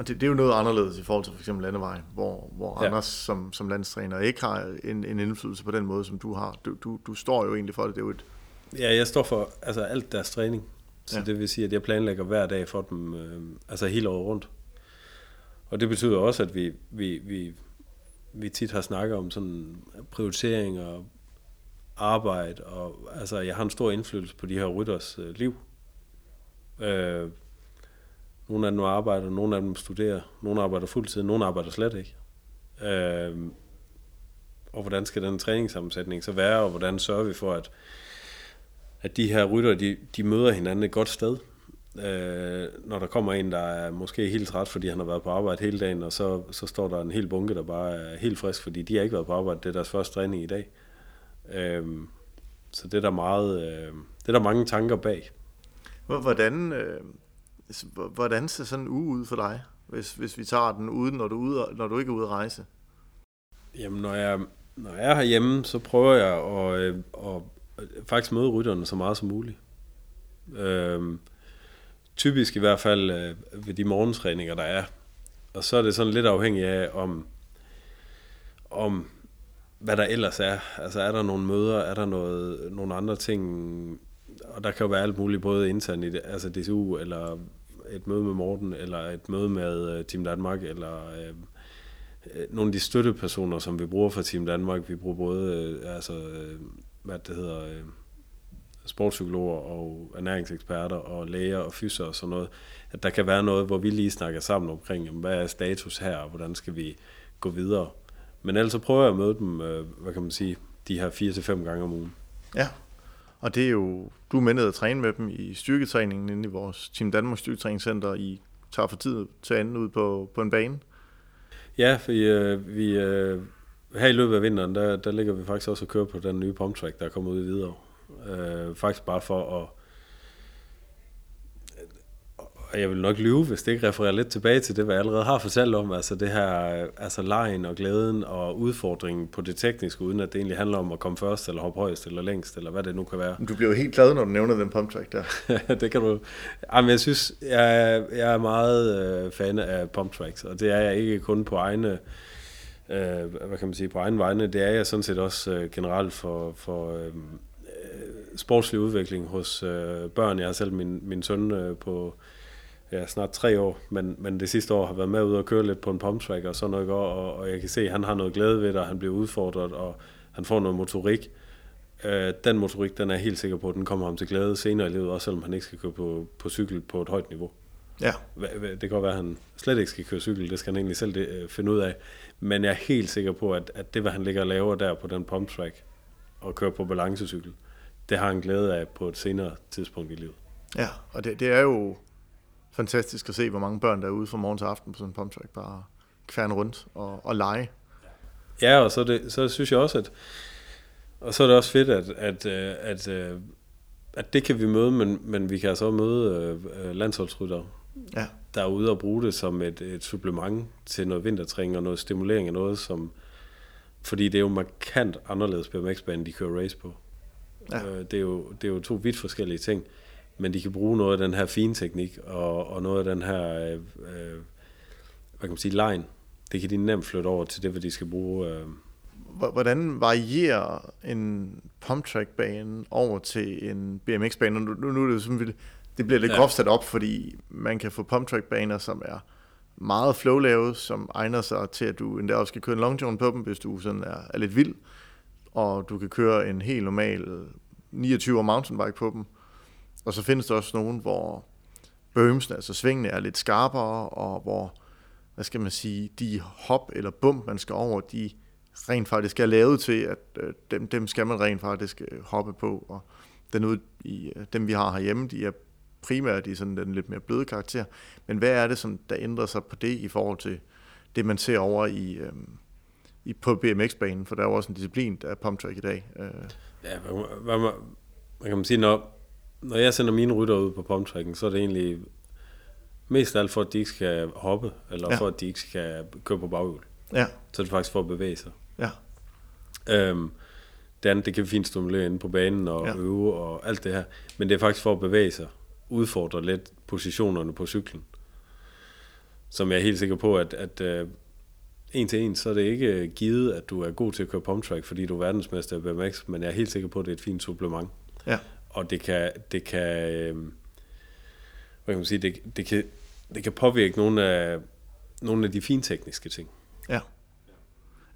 og det, det er jo noget anderledes i forhold til for eksempel landevejen, hvor, hvor ja. Anders som, som landstræner ikke har en, en indflydelse på den måde, som du har. Du, du, du står jo egentlig for det. det er jo et... Ja, jeg står for altså, alt deres træning. Så ja. det vil sige, at jeg planlægger hver dag for dem, øh, altså hele året rundt. Og det betyder også, at vi, vi, vi, vi tit har snakket om sådan prioritering og arbejde, og altså, jeg har en stor indflydelse på de her rytters øh, liv. Øh, nogle af dem arbejder, nogle af dem studerer, nogle arbejder fuldtid, nogle arbejder slet ikke. Øh, og hvordan skal den træningssammensætning så være, og hvordan sørger vi for, at, at de her rytter, de, de møder hinanden et godt sted. Øh, når der kommer en, der er måske helt træt, fordi han har været på arbejde hele dagen, og så, så står der en hel bunke, der bare er helt frisk, fordi de har ikke været på arbejde. Det er deres første træning i dag. Øh, så det er der meget, øh, det er der mange tanker bag. Hvordan, øh, Altså, hvordan ser sådan en uge ud for dig, hvis, hvis vi tager den uden, når du, ude, når du ikke er ude at rejse? Jamen, når jeg, når jeg er herhjemme, så prøver jeg at, øh, at, at faktisk møde rytterne så meget som muligt. Øhm, typisk i hvert fald øh, ved de morgentræninger, der er. Og så er det sådan lidt afhængigt af, om, om hvad der ellers er. Altså er der nogle møder, er der noget, nogle andre ting, og der kan jo være alt muligt, både internt i det, altså DSU, eller et møde med Morten, eller et møde med øh, Team Danmark, eller øh, øh, nogle af de støttepersoner, som vi bruger for Team Danmark. Vi bruger både, øh, altså, øh, hvad det hedder, øh, sportspsykologer og ernæringseksperter og læger og fyser og sådan noget, at der kan være noget, hvor vi lige snakker sammen omkring, hvad er status her, og hvordan skal vi gå videre. Men ellers så prøver jeg at møde dem, øh, hvad kan man sige, de her fire til fem gange om ugen. Ja, og det er jo, du er med ned at træne med dem i styrketræningen inde i vores Team Danmark Styrketræningscenter. I tager for tid til anden ud på, på en bane. Ja, for vi, øh, vi, øh, her i løbet af vinteren, der, der ligger vi faktisk også og kører på den nye pumptrack, der er kommet ud i videre. Øh, faktisk bare for at... Og jeg vil nok lyve, hvis det ikke refererer lidt tilbage til det, hvad jeg allerede har fortalt om. Altså det her, altså lejen og glæden og udfordringen på det tekniske, uden at det egentlig handler om at komme først, eller hoppe højst, eller længst, eller hvad det nu kan være. Du bliver jo helt glad, når du nævner den pump track der. *laughs* det kan du. Jamen, jeg synes, jeg, jeg er meget øh, fan af pump tracks, og det er jeg ikke kun på egne øh, hvad kan man sige, på egen vegne, det er jeg sådan set også øh, generelt for, for øh, sportslig udvikling hos øh, børn. Jeg har selv min, min søn øh, på ja, snart tre år, men, men det sidste år har været med ud og køre lidt på en pump track og sådan noget, og, og jeg kan se, at han har noget glæde ved det, og han bliver udfordret, og han får noget motorik. Øh, den motorik, den er jeg helt sikker på, at den kommer ham til glæde senere i livet, også selvom han ikke skal køre på, på cykel på et højt niveau. Ja. Det kan godt være, at han slet ikke skal køre cykel, det skal han egentlig selv det, øh, finde ud af. Men jeg er helt sikker på, at, at det, hvad han ligger og laver der på den pump track, og kører på balancecykel, det har han glæde af på et senere tidspunkt i livet. Ja, og det, det er jo fantastisk at se, hvor mange børn der er ude fra morgen til aften på sådan en pump track, bare kværne rundt og, og lege. Ja, og så, det, så synes jeg også, at og så er det også fedt, at, at, øh, at, at, øh, at det kan vi møde, men, men vi kan altså møde øh, landsholdsrytter, ja. der er ude og bruge det som et, et supplement til noget vintertræning og noget stimulering af noget, som, fordi det er jo markant anderledes BMX-banen, de kører race på. Ja. Øh, det, er jo, det er jo to vidt forskellige ting, men de kan bruge noget af den her fine teknik og, og noget af den her, øh, øh, hvad kan man sige, line. Det kan de nemt flytte over til det, hvad de skal bruge. Øh. hvordan varierer en pump track bane over til en BMX-bane? Nu, nu, nu er det jo sådan, det bliver lidt ja. groft sat op, fordi man kan få pump track baner, som er meget flow som egner sig til, at du endda også skal køre en long jump på dem, hvis du sådan er, er lidt vild, og du kan køre en helt normal 29 mountainbike på dem. Og så findes der også nogen, hvor bømsen, altså svingene er lidt skarpere, og hvor, hvad skal man sige, de hop eller bump, man skal over, de rent faktisk er lavet til, at øh, dem, dem skal man rent faktisk øh, hoppe på. Og den ud i, øh, dem vi har herhjemme, de er primært i sådan den lidt mere bløde karakter. Men hvad er det, som der ændrer sig på det i forhold til det, man ser over i, øh, i på BMX-banen? For der er jo også en disciplin, der er pump track i dag. Øh. Ja, hvad, hvad, hvad, hvad kan man sige, når, når jeg sender mine rytter ud på pump tracken, så er det egentlig mest alt for, at de ikke skal hoppe, eller ja. for, at de ikke skal køre på baghjul. Ja. Så er det faktisk for at bevæge sig. Ja. Øhm, det andet, det kan fint stimulere inde på banen og ja. øve og alt det her. Men det er faktisk for at bevæge sig udfordre lidt positionerne på cyklen. Som jeg er helt sikker på, at, at uh, en til en, så er det ikke givet, at du er god til at køre pump track, fordi du er verdensmester i BMX, men jeg er helt sikker på, at det er et fint supplement. Ja. Og det kan, det kan, øh, hvad kan man sige, det, det, kan, det kan påvirke nogle af, nogle af de fine tekniske ting. Ja.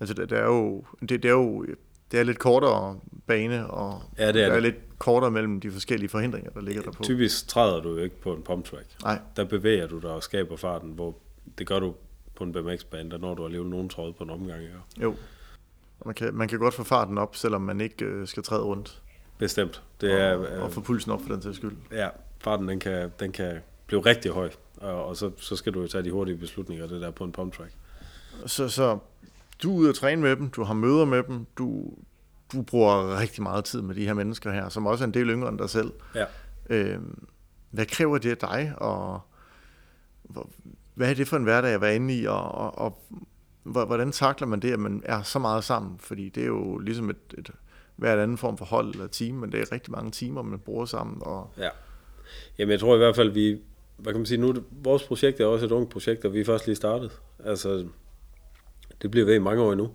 Altså, det, det er jo, det, det er jo det er lidt kortere bane, og ja, det er, der er lidt kortere mellem de forskellige forhindringer, der ligger der på. Typisk træder du jo ikke på en pump track. Nej. Der bevæger du dig og skaber farten, hvor det gør du på en BMX-bane, der når du alligevel nogen tråd på en omgang. Ja. Jo. Og man kan, man kan godt få farten op, selvom man ikke øh, skal træde rundt. Bestemt. Det og, er, øh, og få pulsen op for den til skyld. Ja, farten den kan, den kan blive rigtig høj, og, og så, så skal du jo tage de hurtige beslutninger, det der på en pump track. Så, så du er ude at træne med dem, du har møder med dem, du, du bruger rigtig meget tid med de her mennesker her, som også er en del yngre end dig selv. Ja. Øh, hvad kræver det af dig, og hvad er det for en hverdag at være inde i, og, og, og hvordan takler man det, at man er så meget sammen? Fordi det er jo ligesom et, et hver anden form for hold eller team, men det er rigtig mange timer, man bruger sammen. Og... Ja. Jamen jeg tror i hvert fald, vi, hvad kan man sige, nu vores projekt er også et ungt projekt, og vi er først lige startet. Altså, det bliver ved i mange år endnu.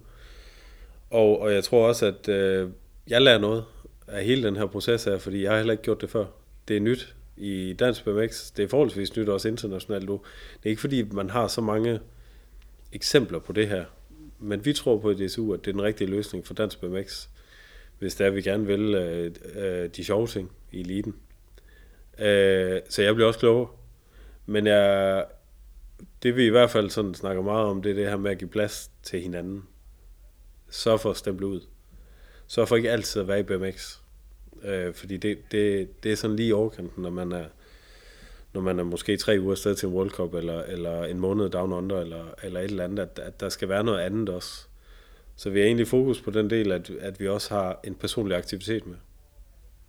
Og, og jeg tror også, at øh, jeg lærer noget af hele den her proces her, fordi jeg har heller ikke gjort det før. Det er nyt i dansk BMX. Det er forholdsvis nyt også internationalt nu. Det er ikke fordi, man har så mange eksempler på det her. Men vi tror på i DSU, at det er den rigtige løsning for dansk BMX, hvis det er, at vi gerne vil øh, øh, de sjove ting i eliten. Øh, så jeg bliver også klogere. Men jeg, det vi i hvert fald sådan snakker meget om, det er det her med at give plads til hinanden. Så for at stemple ud. Så for ikke altid at være i BMX. Øh, fordi det, det, det er sådan lige i overkanten, når man er, når man er måske tre uger sted til en World Cup, eller, eller en måned down under, eller, eller et eller andet, at, at der skal være noget andet også. Så vi har egentlig fokus på den del, at, at vi også har en personlig aktivitet med.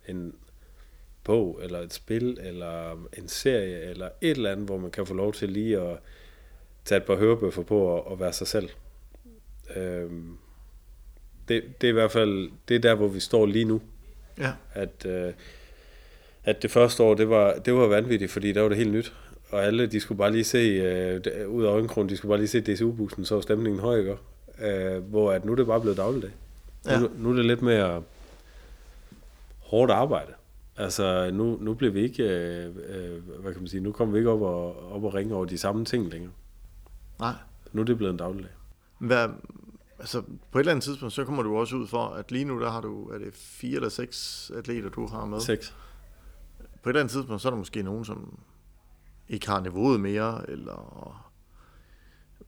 En bog, eller et spil, eller en serie, eller et eller andet, hvor man kan få lov til lige at tage et par hørebøffer på og, og være sig selv. Øhm, det, det er i hvert fald det er der, hvor vi står lige nu. Ja. At, øh, at det første år, det var, det var vanvittigt, fordi der var det helt nyt. Og alle, de skulle bare lige se, øh, ud af øjenkronen, de skulle bare lige se DCU-bussen, så var stemningen høj, ikke? Øh, hvor at nu er det bare blevet dagligdag. Ja. Nu, nu er det lidt mere hårdt arbejde. Altså, nu, nu bliver vi ikke, øh, øh, hvad kan man sige, nu kommer vi ikke op og, op og ringe over de samme ting længere. Nej. Nu er det blevet en dagligdag. Hvad, altså, på et eller andet tidspunkt, så kommer du også ud for, at lige nu, der har du, er det fire eller seks atleter, du har med? Seks. På et eller andet tidspunkt, så er der måske nogen, som ikke har niveauet mere, eller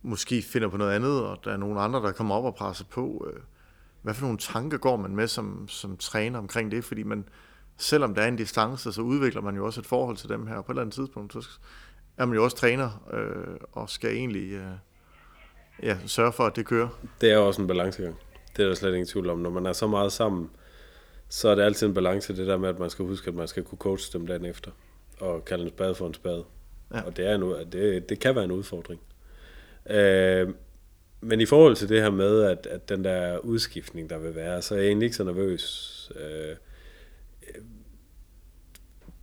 måske finder på noget andet, og der er nogle andre, der kommer op og presser på. Øh, hvad for nogle tanker går man med som, som træner omkring det? Fordi man, selvom der er en distance, så udvikler man jo også et forhold til dem her. På et eller andet tidspunkt, så er man jo også træner, øh, og skal egentlig øh, ja, sørge for, at det kører. Det er også en balancegang. Det er der slet ingen tvivl om. Når man er så meget sammen, så er det altid en balance, det der med, at man skal huske, at man skal kunne coache dem dagen efter, og kalde en spade for en spade. Ja. Og det, er en, det, det kan være en udfordring. Øh, men i forhold til det her med, at, at den der udskiftning, der vil være, så er jeg egentlig ikke så nervøs. Øh,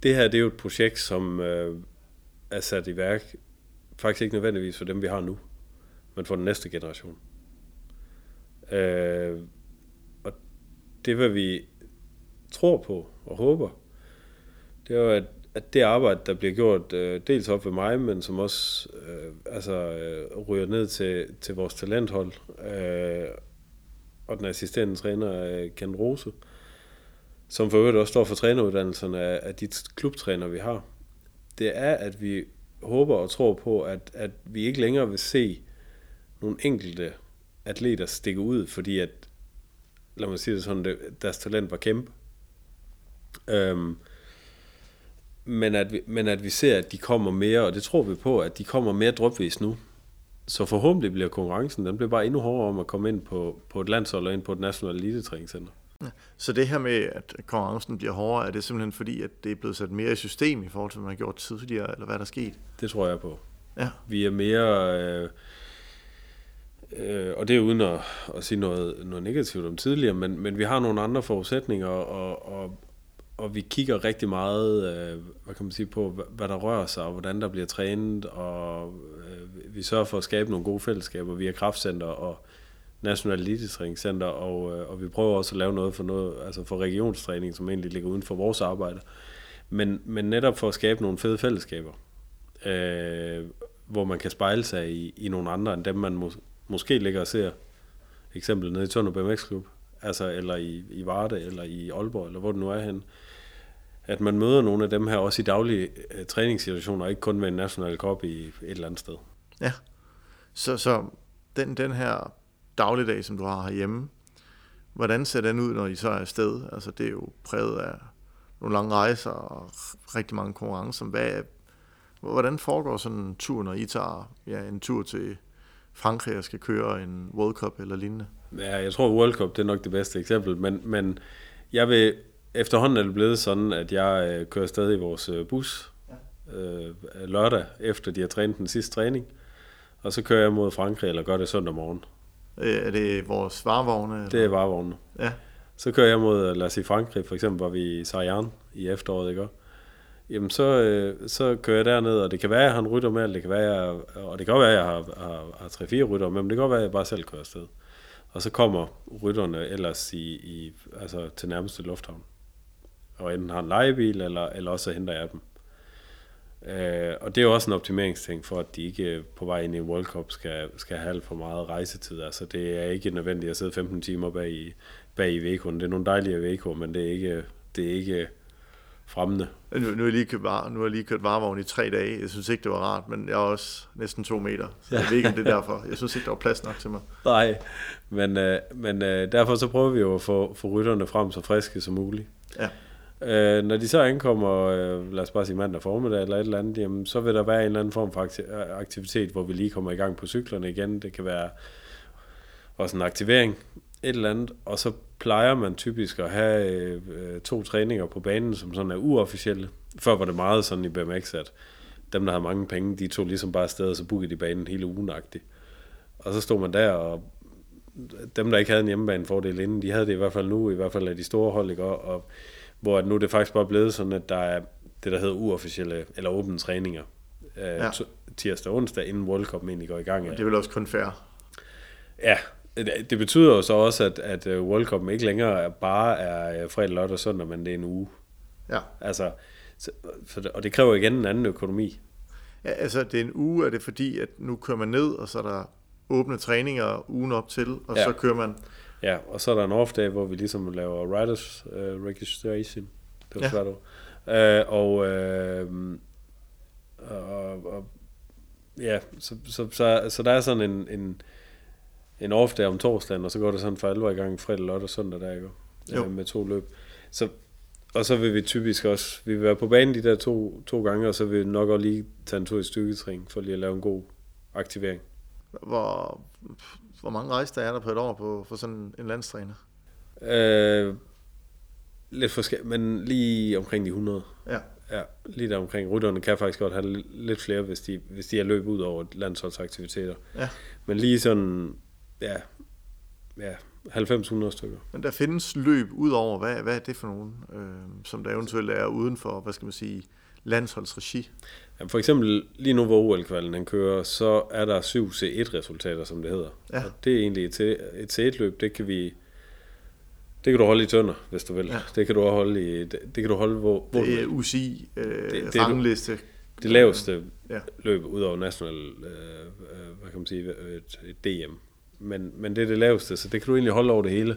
det her det er jo et projekt, som øh, er sat i værk, faktisk ikke nødvendigvis for dem, vi har nu, men for den næste generation. Øh, det, hvad vi tror på og håber, det er jo, at, at det arbejde, der bliver gjort øh, dels op ved mig, men som også øh, altså, øh, ryger ned til, til vores talenthold, øh, og den assisterende træner, øh, Ken Rose, som for øvrigt også står for træneruddannelserne af, af de klubtræner, vi har, det er, at vi håber og tror på, at, at vi ikke længere vil se nogle enkelte atleter stikke ud, fordi at, lad mig sige det sådan, det, deres talent var kæmpe. Øhm, men, at vi, men at vi ser, at de kommer mere, og det tror vi på, at de kommer mere drøbvis nu. Så forhåbentlig bliver konkurrencen, den bliver bare endnu hårdere om at komme ind på, på et landshold og ind på et nationalt elitetræningscenter. Så det her med, at konkurrencen bliver hårdere, er det simpelthen fordi, at det er blevet sat mere i system i forhold til, hvad man har gjort tidligere, eller hvad der er sket? Det tror jeg på. Ja. Vi er mere... Øh, øh, og det er uden at, at sige noget, noget negativt om tidligere, men, men vi har nogle andre forudsætninger, og, og, og vi kigger rigtig meget, øh, hvad kan man sige, på, hvad der rører sig, og hvordan der bliver trænet, og øh, vi sørger for at skabe nogle gode fællesskaber via kraftcenter og National Elite og, øh, og vi prøver også at lave noget for, noget, altså for regionstræning, som egentlig ligger uden for vores arbejde. Men, men netop for at skabe nogle fede fællesskaber, øh, hvor man kan spejle sig i, i nogle andre, end dem man mås- måske ligger og ser. Eksempel nede i Tønder BMX Klub, altså, eller i, i Varde, eller i Aalborg, eller hvor det nu er hen. At man møder nogle af dem her også i daglige øh, træningssituationer, ikke kun med en national kop i et eller andet sted. Ja, så, så den, den her dagligdag, som du har herhjemme, hvordan ser den ud, når I så er afsted? Altså, det er jo præget af nogle lange rejser og rigtig mange konkurrencer. Hvad, hvordan foregår sådan en tur, når I tager ja, en tur til Frankrig og skal køre en World Cup eller lignende? Ja, jeg tror, World Cup det er nok det bedste eksempel, men, men jeg vil, efterhånden er det blevet sådan, at jeg øh, kører stadig i vores øh, bus øh, lørdag, efter de har trænet den sidste træning, og så kører jeg mod Frankrig, eller gør det søndag morgen. Øh, er det vores varevogne? Eller? Det er varevogne. Ja. Så kører jeg mod, lad os sige Frankrig, for eksempel var vi i Sarjan i efteråret, ikke? Jamen så, øh, så kører jeg derned, og det kan være, at jeg har en rytter med, det kan være, jeg, og det kan godt være, at jeg har, har, har 3-4 rytter med, men det kan godt være, at jeg bare selv kører afsted. Og så kommer rytterne ellers i, i, altså til nærmeste lufthavn. Og enten har en lejebil, eller, eller også så henter jeg dem. Øh, og det er jo også en optimeringsting for, at de ikke på vej ind i World Cup skal, skal have alt for meget rejsetid. Altså det er ikke nødvendigt at sidde 15 timer bag i, bag i VK'en. Det er nogle dejlige VK, men det er ikke, det er ikke fremmende. Nu, nu, har jeg lige kørt, var, nu har jeg lige kørt varevogn i tre dage. Jeg synes ikke, det var rart, men jeg er også næsten to meter. Så jeg ved ikke, om det er derfor. Jeg synes ikke, der var plads nok til mig. Nej, men, øh, men øh, derfor så prøver vi jo at få, få rytterne frem så friske som muligt. Ja. Øh, når de så ankommer, øh, lad os bare sige mandag formiddag eller et eller andet, jamen, så vil der være en eller anden form for øh, aktivitet, hvor vi lige kommer i gang på cyklerne igen. Det kan være også en aktivering, et eller andet, og så plejer man typisk at have øh, to træninger på banen, som sådan er uofficielle. Før var det meget sådan i BMX, at dem, der havde mange penge, de tog ligesom bare afsted, og så bookede de banen hele ugen -agtigt. Og så stod man der, og dem, der ikke havde en hjemmebanefordel inden, de havde det i hvert fald nu, i hvert fald af de store hold, ikke? Og, og hvor nu er det faktisk bare blevet sådan, at der er det, der hedder uofficielle eller åbne træninger øh, ja. tirsdag og onsdag, inden World Cup egentlig går i gang. Ja. Det er vel også kun fair. Ja, det betyder jo så også, at, at øh, World Cup ikke længere er bare er øh, fredag, lørdag og søndag, men det er en uge. Ja. Altså, så, så, og det kræver igen en anden økonomi. Ja, altså det er en uge, er det fordi, at nu kører man ned, og så er der åbne træninger ugen op til, og ja. så kører man Ja, og så er der en off-day, hvor vi ligesom laver riders uh, registration. Det var ja. svært uh, og, uh, og, og, ja, så, så, så, så der er sådan en, en, en off-day om torsdagen, og så går det sådan for alvor i gang fredag, lørdag og søndag der, ikke? Jo. Uh, med to løb. Så, og så vil vi typisk også, vi vil være på banen de der to, to gange, og så vil vi nok også lige tage en tur i styrketræning, for lige at lave en god aktivering. Hvor, hvor mange rejser er der på et år på, for sådan en landstræner? Øh, lidt forskelligt, men lige omkring de 100. Ja. Ja, lige der omkring. Rytterne kan faktisk godt have lidt flere, hvis de, hvis de er løbet ud over landsholdsaktiviteter. Ja. Men lige sådan, ja, ja 90-100 stykker. Men der findes løb ud over, hvad, hvad er det for nogen, øh, som der eventuelt er uden for, hvad skal man sige, landsholdsregi? For eksempel lige nu, hvor OL-kvalen den kører, så er der syv C1-resultater, som det hedder. Ja. Og det er egentlig et, et C1-løb, det kan vi Det kan du holde i tønder, hvis du vil. Ja. Det kan du også holde i, det, det kan du holde, hvor, hvor Det er UCI øh, Det- det rangliste. det laveste Ja. løb ud over national, øh, øh, hvad kan man sige, et, et DM. Men, men det er det laveste, så det kan du egentlig holde over det hele.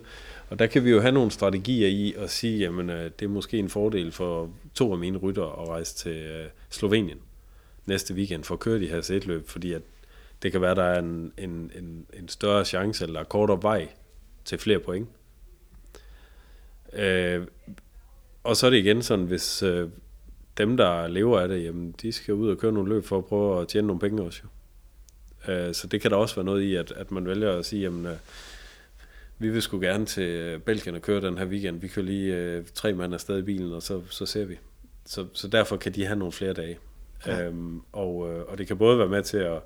Og der kan vi jo have nogle strategier i at sige, jamen øh, det er måske en fordel for to af mine rytter at rejse til øh, Slovenien næste weekend for at køre de her sætløb, fordi at det kan være, der er en, en, en, en større chance eller kortere vej til flere point. Øh, og så er det igen sådan, hvis øh, dem, der lever af det, jamen, de skal ud og køre nogle løb for at prøve at tjene nogle penge også. Jo. Øh, så det kan der også være noget i, at, at man vælger at sige, jamen, øh, vi vil sgu gerne til Belgien og køre den her weekend. Vi kører lige øh, tre mand afsted i bilen, og så, så ser vi. Så, så derfor kan de have nogle flere dage. Ja. Ja. Øhm, og, øh, og det kan både være med til at hvad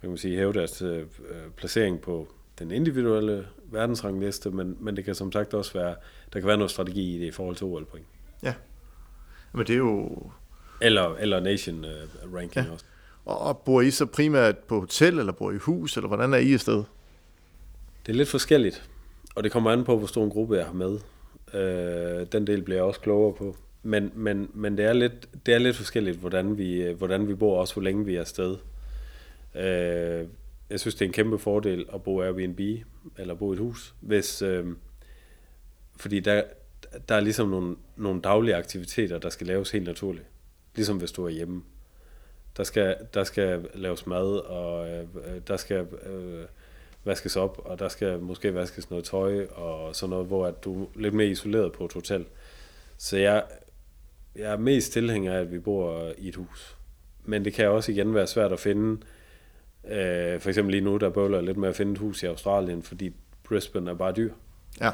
kan man sige, hæve deres øh, øh, placering på den individuelle verdensrangliste, men, men det kan som sagt også være, der kan være noget strategi i det i forhold til OL-point. Men det er jo... Eller, eller nation uh, ranking Ja. ja. også. Og, og bor I så primært på hotel, eller bor I i hus, eller hvordan er I afsted? Det er lidt forskelligt, og det kommer an på, hvor stor en gruppe jeg har med. Øh, den del bliver jeg også klogere på. Men, men, men det, er lidt, det er lidt forskelligt, hvordan vi, hvordan vi bor, også hvor længe vi er afsted. Øh, jeg synes, det er en kæmpe fordel at bo Airbnb, eller bo i et hus, hvis, øh, fordi der, der er ligesom nogle, nogle daglige aktiviteter, der skal laves helt naturligt. Ligesom hvis du er hjemme. Der skal, der skal laves mad, og øh, der skal øh, vaskes op, og der skal måske vaskes noget tøj, og sådan noget, hvor at du er lidt mere isoleret på et hotel. Så jeg, jeg er mest tilhænger af, at vi bor i et hus. Men det kan også igen være svært at finde, øh, for eksempel lige nu, der bøvler lidt med at finde et hus i Australien, fordi Brisbane er bare dyr. Ja.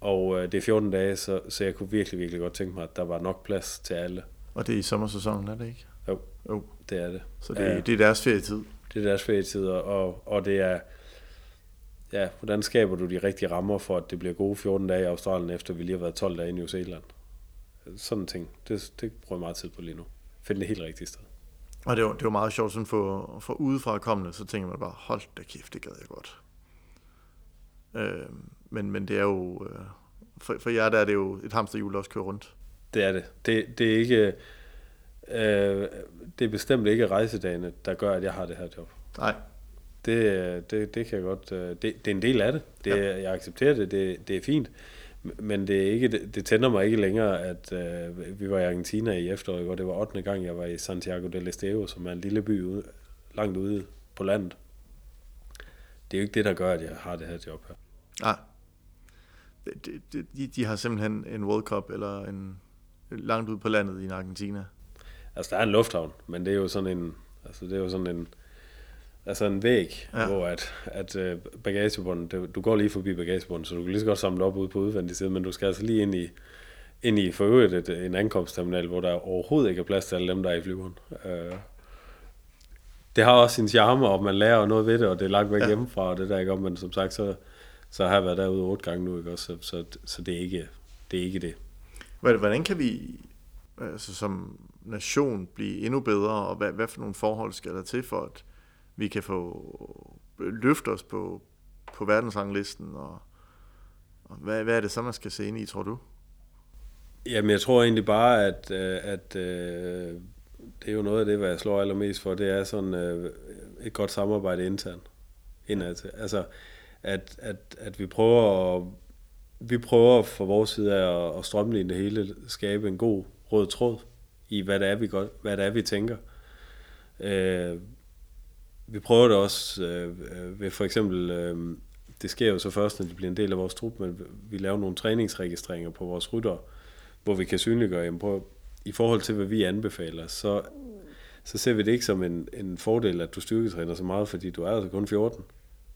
Og øh, det er 14 dage, så, så jeg kunne virkelig, virkelig godt tænke mig, at der var nok plads til alle. Og det er i sommersæsonen, er det ikke? Jo. Jo. Det er det. Så det, Ja. det er deres ferietid. Det er deres ferietider, og, og det er, ja, hvordan skaber du de rigtige rammer for, at det bliver gode 14 dage i Australien, efter vi lige har været 12 dage i New Zealand? Sådan ting, det, det bruger jeg meget tid på lige nu. Finde det helt rigtige sted. Og det var, det var meget sjovt, sådan for, for udefra kommende, så tænker man bare, hold da kæft, det gad jeg godt. Øh, men, men det er jo, øh, for, for jer der er det jo et hamsterhjul, der også kører rundt. Det er det. Det, det er ikke, øh, det er bestemt ikke rejsedagene, der gør, at jeg har det her job. Nej, Det, det, det kan jeg godt, øh, det, det er en del af det. det ja. Jeg accepterer det, det, det er fint. Men det, er ikke, det, det tænder mig ikke længere, at øh, vi var i Argentina i efteråret, hvor det var 8. gang, jeg var i Santiago del Estero, som er en lille by ude, langt ude på landet. Det er jo ikke det, der gør, at jeg har det her job her. nej. Det, det, de, de har simpelthen en World Cup, eller en langt ude på landet i en Argentina. Altså, der er en lufthavn, men det er jo sådan en, altså, det er jo sådan en, altså en væg, Ja. hvor at, at øh, bagagebåndet, det- du går lige forbi bagagebåndet, så du kan lige så godt samle op ude på udvendig side, men du skal altså lige ind i, ind i for øvrigt et, en ankomstterminal, hvor der overhovedet ikke er plads til alle dem, der er i flyveren. Øh, det har også sin charme, og man lærer noget ved det, og det er langt væk Ja. hjemmefra, og det der ikke om, men som sagt, så, så har jeg været derude otte gange nu, ikke også? Så, så, så det, er ikke, det er ikke det. Hvordan hvordan kan vi altså, som nation blive endnu bedre, og hvad, hvad for nogle forhold skal der til for, at vi kan få løft os på, på verdensranglisten, og, og hvad, hvad er det så, man skal se ind i, tror du? Jamen, jeg tror egentlig bare, at, øh, at, at det er jo noget af det, hvad jeg slår allermest for, det er sådan øh, et godt samarbejde internt. Indad til. Altså, at, at, at vi prøver at, vi prøver fra vores side af at, at strømligne det hele, skabe en god rød tråd i, hvad det er, vi, godt, hvad det er, vi tænker. Øh, vi prøver det også øh, øh, ved for eksempel, øh, det sker jo så først, når det bliver en del af vores trup, men vi laver nogle træningsregistreringer på vores rytter, hvor vi kan synliggøre, jamen prøv, i forhold til, hvad vi anbefaler, så, så ser vi det ikke som en, en fordel, at du styrketræner så meget, fordi du er altså kun 14.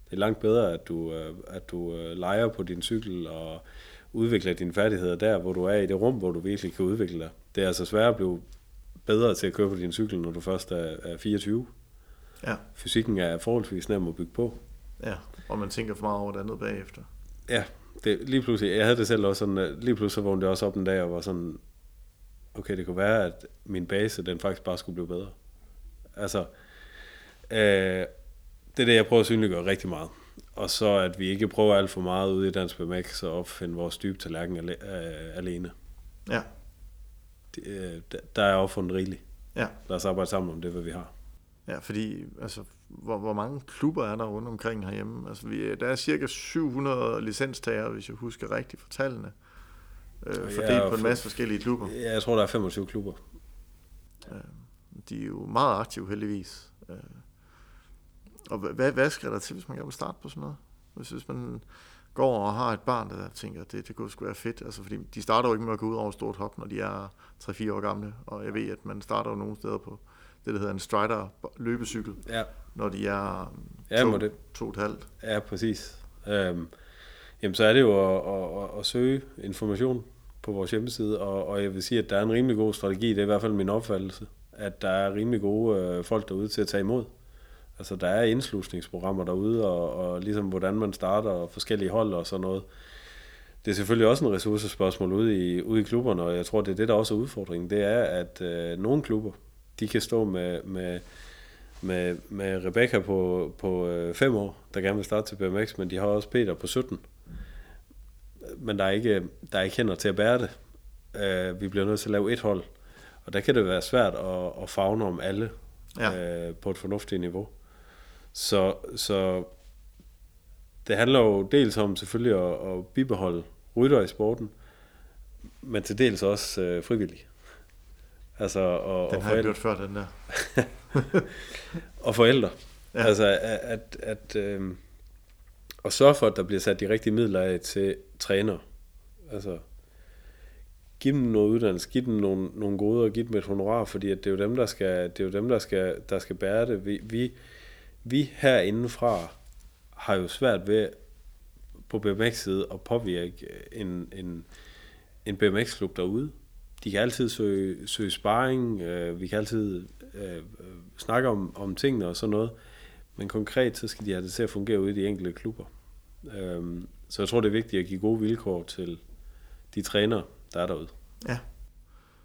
Det er langt bedre, at du, øh, at du øh, leger på din cykel og udvikler dine færdigheder der, hvor du er i det rum, hvor du virkelig kan udvikle dig. Det er altså svært at blive bedre til at køre på din cykel, når du først er, er 24. Ja, Fysikken er forholdsvis nem at bygge på. ja. og man tænker for meget over det andet bagefter. Ja, det, lige pludselig, jeg havde det selv også sådan, at lige pludselig så vågnede jeg også op en dag og var sådan, okay, det kunne være, at min base, den faktisk bare skulle blive bedre. Altså, øh, det er det, jeg prøver at synliggøre rigtig meget. og så at vi ikke prøver alt for meget ude i Dansk BMX og opfinde vores dybe tallerken øh, alene. Ja. Det, øh, der- der er opfundet rigeligt. Ja. Lad os arbejde sammen om det, hvad vi har. Ja, fordi altså, hvor, hvor mange klubber er der rundt omkring herhjemme? Altså, vi, der er cirka 700 licenstagere, hvis jeg husker rigtigt for tallene. Øh, Ja, fordelt og på en masse forskellige klubber. Ja, jeg tror, der er 25 klubber. De er jo meget aktive, heldigvis. Øh, og hvad- hvad, hvad skal der til, hvis man gerne vil starte på sådan noget? Hvis, hvis man går og har et barn, der tænker, det, det kunne sgu være fedt. Altså, fordi de starter jo ikke med at gå ud over et stort hop, når de er 3-4 år gamle. Og jeg ved, at man starter jo nogle steder på det, der hedder en strider løbecykel, Ja, når de er ja to, må det. to og et halvt. Ja, præcis. Øhm, jamen, så er det jo at, at, at, at søge information på vores hjemmeside, og, og jeg vil sige, at der er en rimelig god strategi, det er i hvert fald min opfattelse, at der er rimelig gode øh, folk derude til at tage imod. Altså, der er indslusningsprogrammer derude, og, og ligesom hvordan man starter, og forskellige hold og sådan noget. Det er selvfølgelig også en ressourcespørgsmål ude i, ude i klubberne, og jeg tror, det er det, der også er udfordringen. Det er, at øh, nogle klubber, de kan stå med, med, med, med Rebecca på, på øh, fem år, der gerne vil starte til BMX, men de har også Peter på 17. Men der er ikke, der er ikke hænder til at bære det. Øh, vi bliver nødt til at lave et hold, og der kan det være svært at, at fagne om alle Ja. øh, på et fornuftigt niveau. Så, så det handler jo dels om selvfølgelig at, at bibeholde rytter i sporten, men til dels også øh, frivillige. Altså, og, Den og, har jeg forældre, hørt før, den der. *laughs* og forældre. Ja. Altså, at, at, at øh, at sørge for, at der bliver sat de rigtige midler af til træner. Altså, giv dem noget uddannelse, giv dem nogle, nogle gode og giv dem et honorar, fordi at det er jo dem, der skal, det er jo dem, der skal, der skal bære det. Vi, vi, vi herindefra har jo svært ved på BMX-side at påvirke en, en, en BMX-klub derude. De kan altid søge, søge sparring, øh, vi kan altid øh, snakke om, om tingene og sådan noget, men konkret så skal de have det til at fungere ude i de enkelte klubber. Øhm, så jeg tror, det er vigtigt at give gode vilkår til de trænere, der er derude. Ja,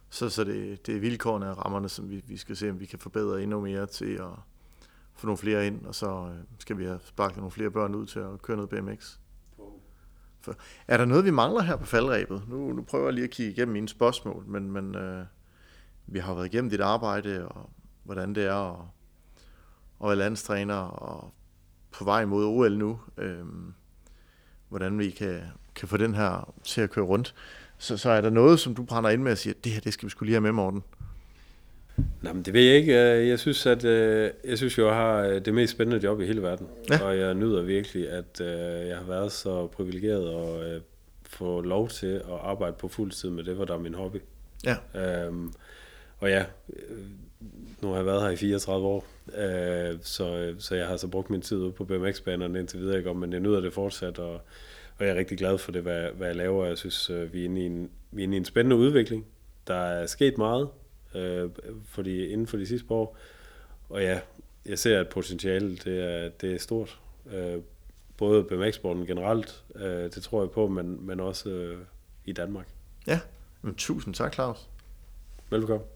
Så, så det, det er vilkårene og rammerne, som vi, vi skal se, om vi kan forbedre endnu mere til at få nogle flere ind, og så øh, skal vi have sparket nogle flere børn ud til at køre noget BMX. For, er der noget, vi mangler her på faldrebet? Nu, nu prøver jeg lige at kigge igennem mine spørgsmål, men, men øh, vi har været igennem dit arbejde, og hvordan det er at, og være landstræner, og på vej mod OL nu. Øh, hvordan vi kan, kan få den her til at køre rundt. Så, så er der noget, som du brænder ind med og siger, det her, det skal vi skulle lige have med, Morten. Nej, men det ved jeg ikke. Øh, Jeg synes, at øh, jeg synes jeg har øh, det mest spændende job i hele verden. Ja. Og jeg nyder virkelig, at jeg har været så privilegeret og øh, få lov til at arbejde på fuld tid med det, hvor der er min hobby. Ja. Øhm, og ja, nu har jeg været her i 34 år, øh, så, så jeg har så brugt min tid ude på BMX-banerne indtil videre, ikke? men jeg nyder det fortsat, og, og jeg er rigtig glad for det, hvad, hvad jeg laver. Jeg synes, vi er, inde i en, vi er inde i en spændende udvikling. Der er sket meget øh, fordi, inden for de sidste par år, og ja, jeg ser, at potentialet det er, det er stort. Øh, både BMX-sporten generelt, øh, det tror jeg på, men, men også øh, i Danmark. Ja, men tusind tak, Claus. Velkommen.